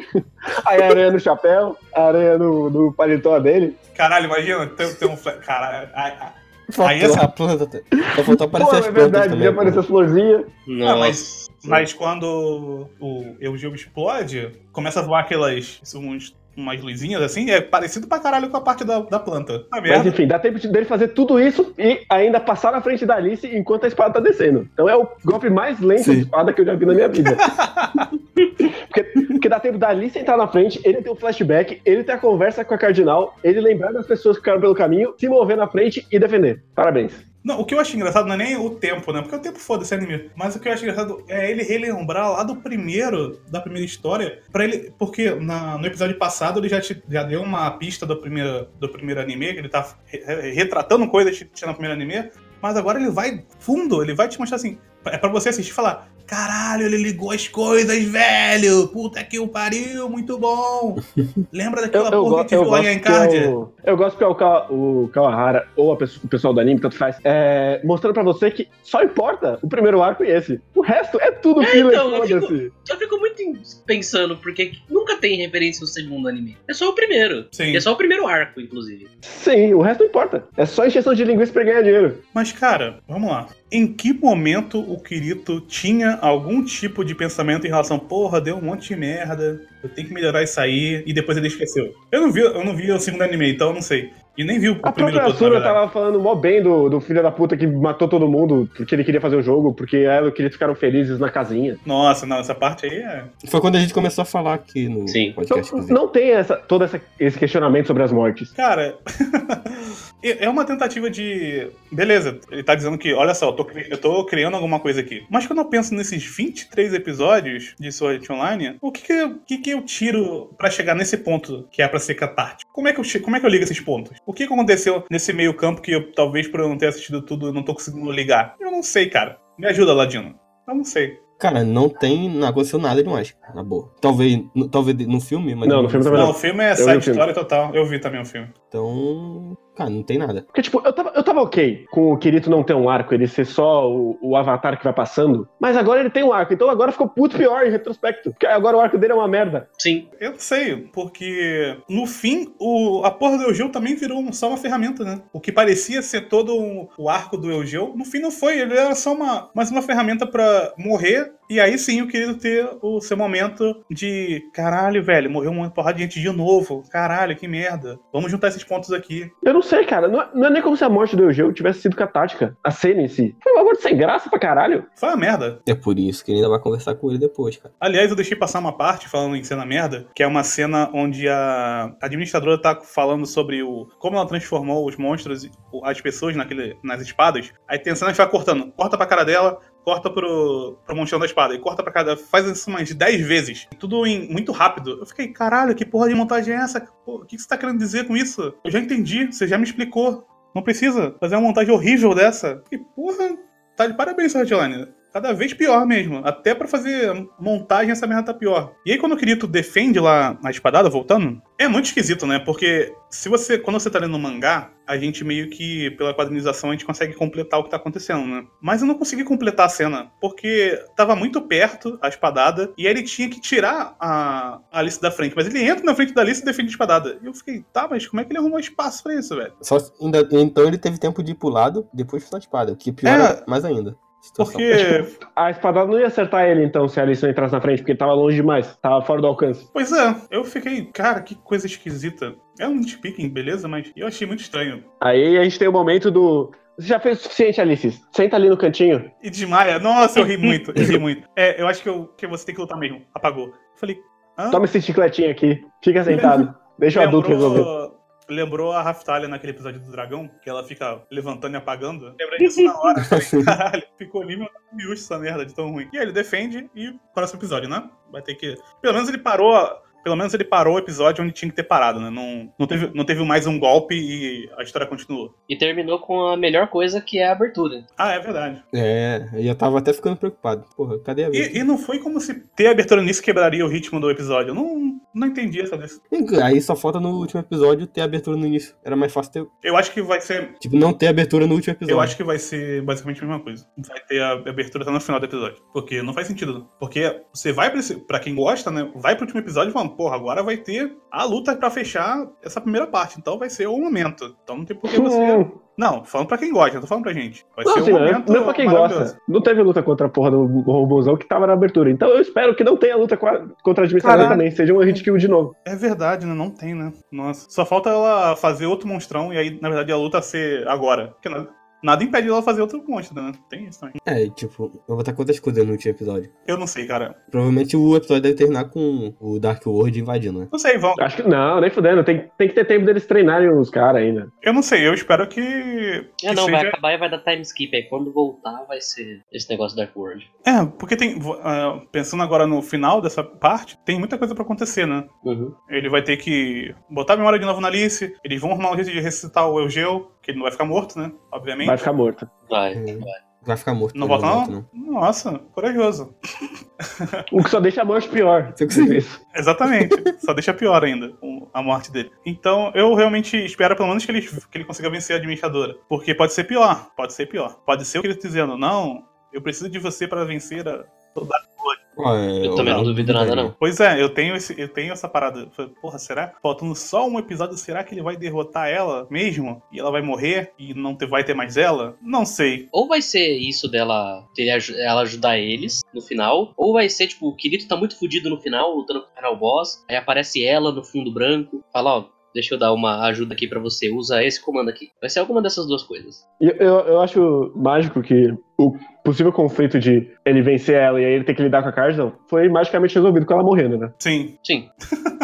Aí a aranha no chapéu, a aranha no, no paletó dele. Caralho, imagina, tem, tem um. Caralho, ai, ai. Faltou Aí essa- a planta. Só faltou Pô, aparecer as é verdade, também. já apareceu as florzinhas. Ah, mas, mas quando o Eugeo explode, começa a voar aquelas. Uns, umas luzinhas assim, é parecido pra caralho com a parte da, da planta. Tá Mas enfim, dá tempo de- dele fazer tudo isso e ainda passar na frente da Alice enquanto a espada tá descendo. Então é o golpe mais lento Sim. de espada que eu já vi na minha vida. porque, porque dá tempo da Alice entrar na frente, ele ter um flashback, ele ter a conversa com a Cardinal, ele lembrar das pessoas que ficaram pelo caminho, se mover na frente e defender. Parabéns. Não, o que eu acho engraçado não é nem o tempo, né? Porque o tempo foda-se anime. Mas o que eu acho engraçado é ele relembrar lá do primeiro, da primeira história, para ele. Porque na- no episódio passado ele já, te- já deu uma pista do primeiro, do primeiro anime, que ele tá re- retratando coisas que tinha no primeiro anime. Mas agora ele vai fundo, ele vai te mostrar assim. É pra você assistir e falar: caralho, ele ligou as coisas, velho! Puta que o pariu, muito bom! Lembra daquela porra que a gente viu lá em que Encardia? eu, eu gosto que é o, Ka- o Kawahara ou pessoa- o pessoal do anime, tanto faz, é, mostrando pra você que só importa o primeiro arco e esse. O resto é tudo filler, então, eu fico- foda-se. Eu fico muito pensando, porque nunca tem referência no segundo anime. É só o primeiro. Sim. É só o primeiro arco, inclusive. Sim, o resto não importa. É só encheção de linguiça pra ganhar dinheiro. Mas, cara, vamos lá. Em que momento o Kirito tinha algum tipo de pensamento em relação, porra, deu um monte de merda, eu tenho que melhorar isso aí, e depois ele esqueceu? Eu não vi, eu não vi o segundo anime, então eu não sei. E nem vi o A primeiro Asuna verdade. tava falando mó bem do, do filho da puta que matou todo mundo porque ele queria fazer o jogo, porque ela e o Kirito ficaram felizes na casinha. Nossa, não, essa parte aí é. Foi quando a gente começou a falar aqui no Sim. podcast. Então, não tem essa, todo essa- esse questionamento sobre as mortes. Cara, é uma tentativa de. Beleza, ele tá dizendo que, olha só, eu tô, cri- eu tô criando alguma coisa aqui. Mas quando eu penso nesses 23 episódios de Sword Art Online, o que que, eu- que que eu tiro pra chegar nesse ponto que é pra ser catártico? Como é que eu, como é que eu ligo esses pontos? O que que aconteceu nesse meio campo que eu, talvez por eu não ter assistido tudo, eu não tô conseguindo ligar? Eu não sei, cara. Me ajuda, Ladino. Eu não sei. Cara, não tem. Não aconteceu nada demais, na boa. Talvez, no, talvez no filme, mas. Não, no filme também Não, não. o filme é o side história total. Eu vi também o filme. Então. Cara, não tem nada. Porque, tipo, eu tava, eu tava ok com o Kirito não ter um arco, ele ser só o, o avatar que vai passando. Mas agora ele tem um arco, então agora ficou puto pior em retrospecto. Porque agora o arco dele é uma merda. Sim. Eu sei, porque no fim, o, a porra do Eugeu também virou um- só uma ferramenta, né? O que parecia ser todo um- o arco do Eugeu, no fim não foi, ele era só uma, mais uma ferramenta pra morrer, e aí sim eu queria ter o seu momento de caralho, velho, morreu uma porrada de gente de novo, caralho, que merda. Vamos juntar esses pontos aqui. Eu não sei, cara. Não é, não é nem como se a morte do Eugeu tivesse sido catártica. A cena em si. Foi uma morte sem graça pra caralho. Foi uma merda. É por isso que ele ainda vai conversar com ele depois, cara. Aliás, eu deixei passar uma parte falando em cena merda, que é uma cena onde a administradora tá falando sobre o como ela transformou os monstros, e as pessoas naquele, nas espadas. Aí tem a cena que vai cortando, corta pra cara dela, corta pro, pro da espada, e corta pra cara dela, faz isso umas 10 vezes. Tudo em, muito rápido. Eu fiquei, caralho, que porra de montagem é essa? O que que você tá querendo dizer com isso? Eu já entendi, você já me explicou. Não precisa fazer uma montagem horrível dessa. Que porra, tá de parabéns, Hotline. Cada vez pior mesmo. Até pra fazer montagem essa merda tá pior. E aí quando o Kirito defende lá a espadada, voltando, é muito esquisito, né? Porque se você, quando você tá lendo um mangá, a gente meio que, pela quadrinização, a gente consegue completar o que tá acontecendo, né? Mas eu não consegui completar a cena, porque tava muito perto a espadada, e aí ele tinha que tirar a, a Alice da frente. Mas ele entra na frente da Alice e defende a espadada. E eu fiquei, tá, mas como é que ele arrumou espaço pra isso, velho? Só, ainda, então ele teve tempo de ir pro lado, depois foi na espada, o que piora mais ainda. Porque A espadada não ia acertar ele, então, se a Alice não entrasse na frente, porque ele tava longe demais. Tava fora do alcance. Pois é, eu fiquei, cara, que coisa esquisita. É um nitpicking, beleza, mas eu achei muito estranho. Aí a gente tem o momento do. Você já fez o suficiente, Alice? Senta ali no cantinho. E desmaia. Nossa, eu ri muito, eu ri muito. É, eu acho que, eu, que você tem que lutar mesmo. Apagou. Falei, hã? Toma esse chicletinho aqui. Fica sentado. Deixa o adulto resolver. Lembrou, a Raftalia naquele episódio do dragão, que ela fica levantando e apagando. Lembrei disso na hora. Falei, caralho, ficou nível miúcho essa merda de tão ruim. E aí ele defende e próximo episódio, né? Vai ter que. Pelo menos ele parou. Pelo menos ele parou o episódio onde tinha que ter parado, né? Não, não, teve, não teve mais um golpe e a história continuou. E terminou com a melhor coisa que é a abertura. Ah, é verdade. É, eu já tava até ficando preocupado. Porra, cadê a E, e não foi como se ter abertura nisso quebraria o ritmo do episódio. Eu não, não entendi essa vez. Aí só falta no último episódio ter abertura no início. Era mais fácil ter. Eu acho que vai ser. Tipo, não ter abertura no último episódio. Eu acho que vai ser basicamente a mesma coisa. Vai ter a abertura até no final do episódio. Porque não faz sentido. Porque você vai pra, esse, pra quem gosta, né? Vai pro último episódio falando, porra, agora vai ter a luta pra fechar essa primeira parte. Então vai ser o momento. Então não tem por que você. Hum. Não, falando pra quem gosta, não tô falando pra gente. Vai Não, ser assim, um não, momento. não pra quem gosta. Não teve luta contra a porra do robôzão que tava na abertura. Então eu espero que não tenha luta contra a Caralho. também. Seja um hit kill de novo. É verdade, né? Não tem, né? Nossa. Só falta ela fazer outro monstrão e aí, na verdade, a luta ser agora. Porque nada, nada impede ela fazer outro monstro, né? Tem isso também. É, tipo, eu vou botar quantas coisas no último episódio. Eu não sei, cara. Provavelmente o episódio deve terminar com o Dark World invadindo, né? Não sei, vão. Acho que não, nem fudendo. Tem, tem que ter tempo deles treinarem os caras ainda. Eu não sei, eu espero que. É, que não, vai seja- acabar e vai dar time skip. Aí quando voltar vai ser esse negócio Dark World. É, porque tem. ah, pensando agora no final dessa parte, tem muita coisa pra acontecer, né? Uhum. Ele vai ter que botar a memória de novo na Alice, eles vão arrumar um jeito de ressuscitar o Eugeu, que ele não vai ficar morto, né? Obviamente. Vai ficar morto. Vai, É. vai. Vai ficar morto. Não volta, volta, não? Nossa, corajoso. O que só deixa a morte pior. Você conseguiu. Isso. Exatamente. Só deixa pior ainda a morte dele. Então, eu realmente espero pelo menos que ele, que ele consiga vencer a administradora. Porque pode ser pior. Pode ser pior. Pode ser o que ele tá dizendo. Não, eu preciso de você pra vencer a. toda a coisa." Pô, é, Eu também não duvido nada, não. Pois é, eu tenho, esse, eu tenho essa parada. Eu Porra, será? Faltando só um episódio, será que ele vai derrotar ela mesmo? E ela vai morrer? E não ter- vai ter mais ela? Não sei. Ou vai ser isso dela, aju- ela ajudar eles no final, ou vai ser, tipo, o Kirito tá muito fudido no final, lutando com o final boss, aí aparece ela no fundo branco, fala, ó, deixa eu dar uma ajuda aqui pra você, usa esse comando aqui. Vai ser alguma dessas duas coisas. Eu, eu, eu acho mágico que o possível conflito de ele vencer ela e aí ele ter que lidar com a Carson foi magicamente resolvido com ela morrendo, né? Sim. Sim.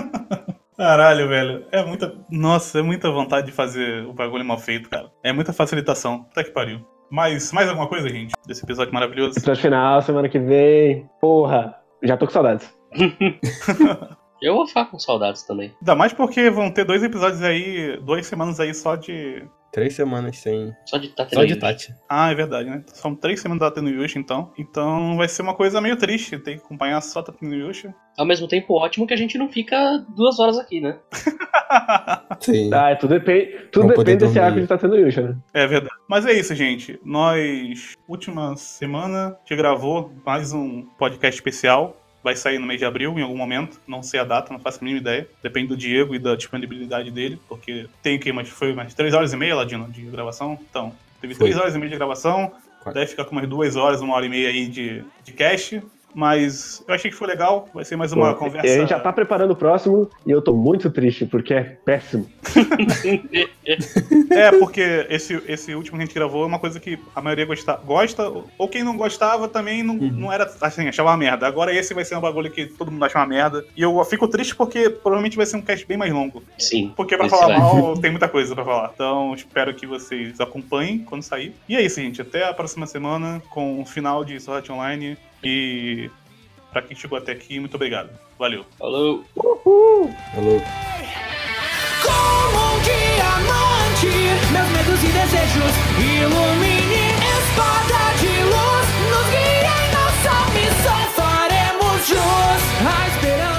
Caralho, velho. É muita. Nossa, é muita vontade de fazer o bagulho mal feito, cara. É muita facilitação. Puta que pariu. Mas mais alguma coisa, gente? Desse episódio maravilhoso? Episódio final, semana que vem. Porra, já tô com saudades. Eu vou ficar com saudades também. Ainda mais porque vão ter dois episódios aí, duas semanas aí só de. Três semanas sem. Só de estar Só de Tati. Ah, é verdade, né? São três semanas da Tendo Yushi, então. Então vai ser uma coisa meio triste ter que acompanhar só a Tendo Yushi. Ao mesmo tempo, ótimo que a gente não fica duas horas aqui, né? Sim. Ah, tudo depende, tudo depende desse arco de tendo Yusha, né? É verdade. Mas é isso, gente. Nós, última semana, a gente gravou mais um podcast especial. Vai sair no mês de abril, em algum momento. Não sei a data, não faço a mínima ideia. Depende do Diego e da disponibilidade dele. Porque tem que, mas foi mais 3 horas e meia, Ladino, de gravação. Então, teve Foi. 3 horas e meia de gravação. Quatro. Deve ficar com umas 2 horas, uma hora e meia aí de, de cast. Mas eu achei que foi legal. Vai ser mais uma Pô, conversa. E a gente já tá preparando o próximo e eu tô muito triste porque é péssimo. É, porque esse, esse último que a gente gravou é uma coisa que a maioria gosta, gosta ou quem não gostava também não, Uhum. não era assim, achava uma merda. Agora esse vai ser um bagulho que todo mundo acha uma merda. E eu fico triste porque provavelmente vai ser um cast bem mais longo. Sim. Porque pra falar vai. mal tem muita coisa pra falar. Então espero que vocês acompanhem quando sair. E é isso, gente. Até a próxima semana com o final de Sword Art Online. E para quem chegou até aqui, muito obrigado. Valeu. Falou. Uhul. Falou. Como um diamante, meus medos e desejos ilumine espada de luz, nos guia em nossa missão, faremos jus à esperança.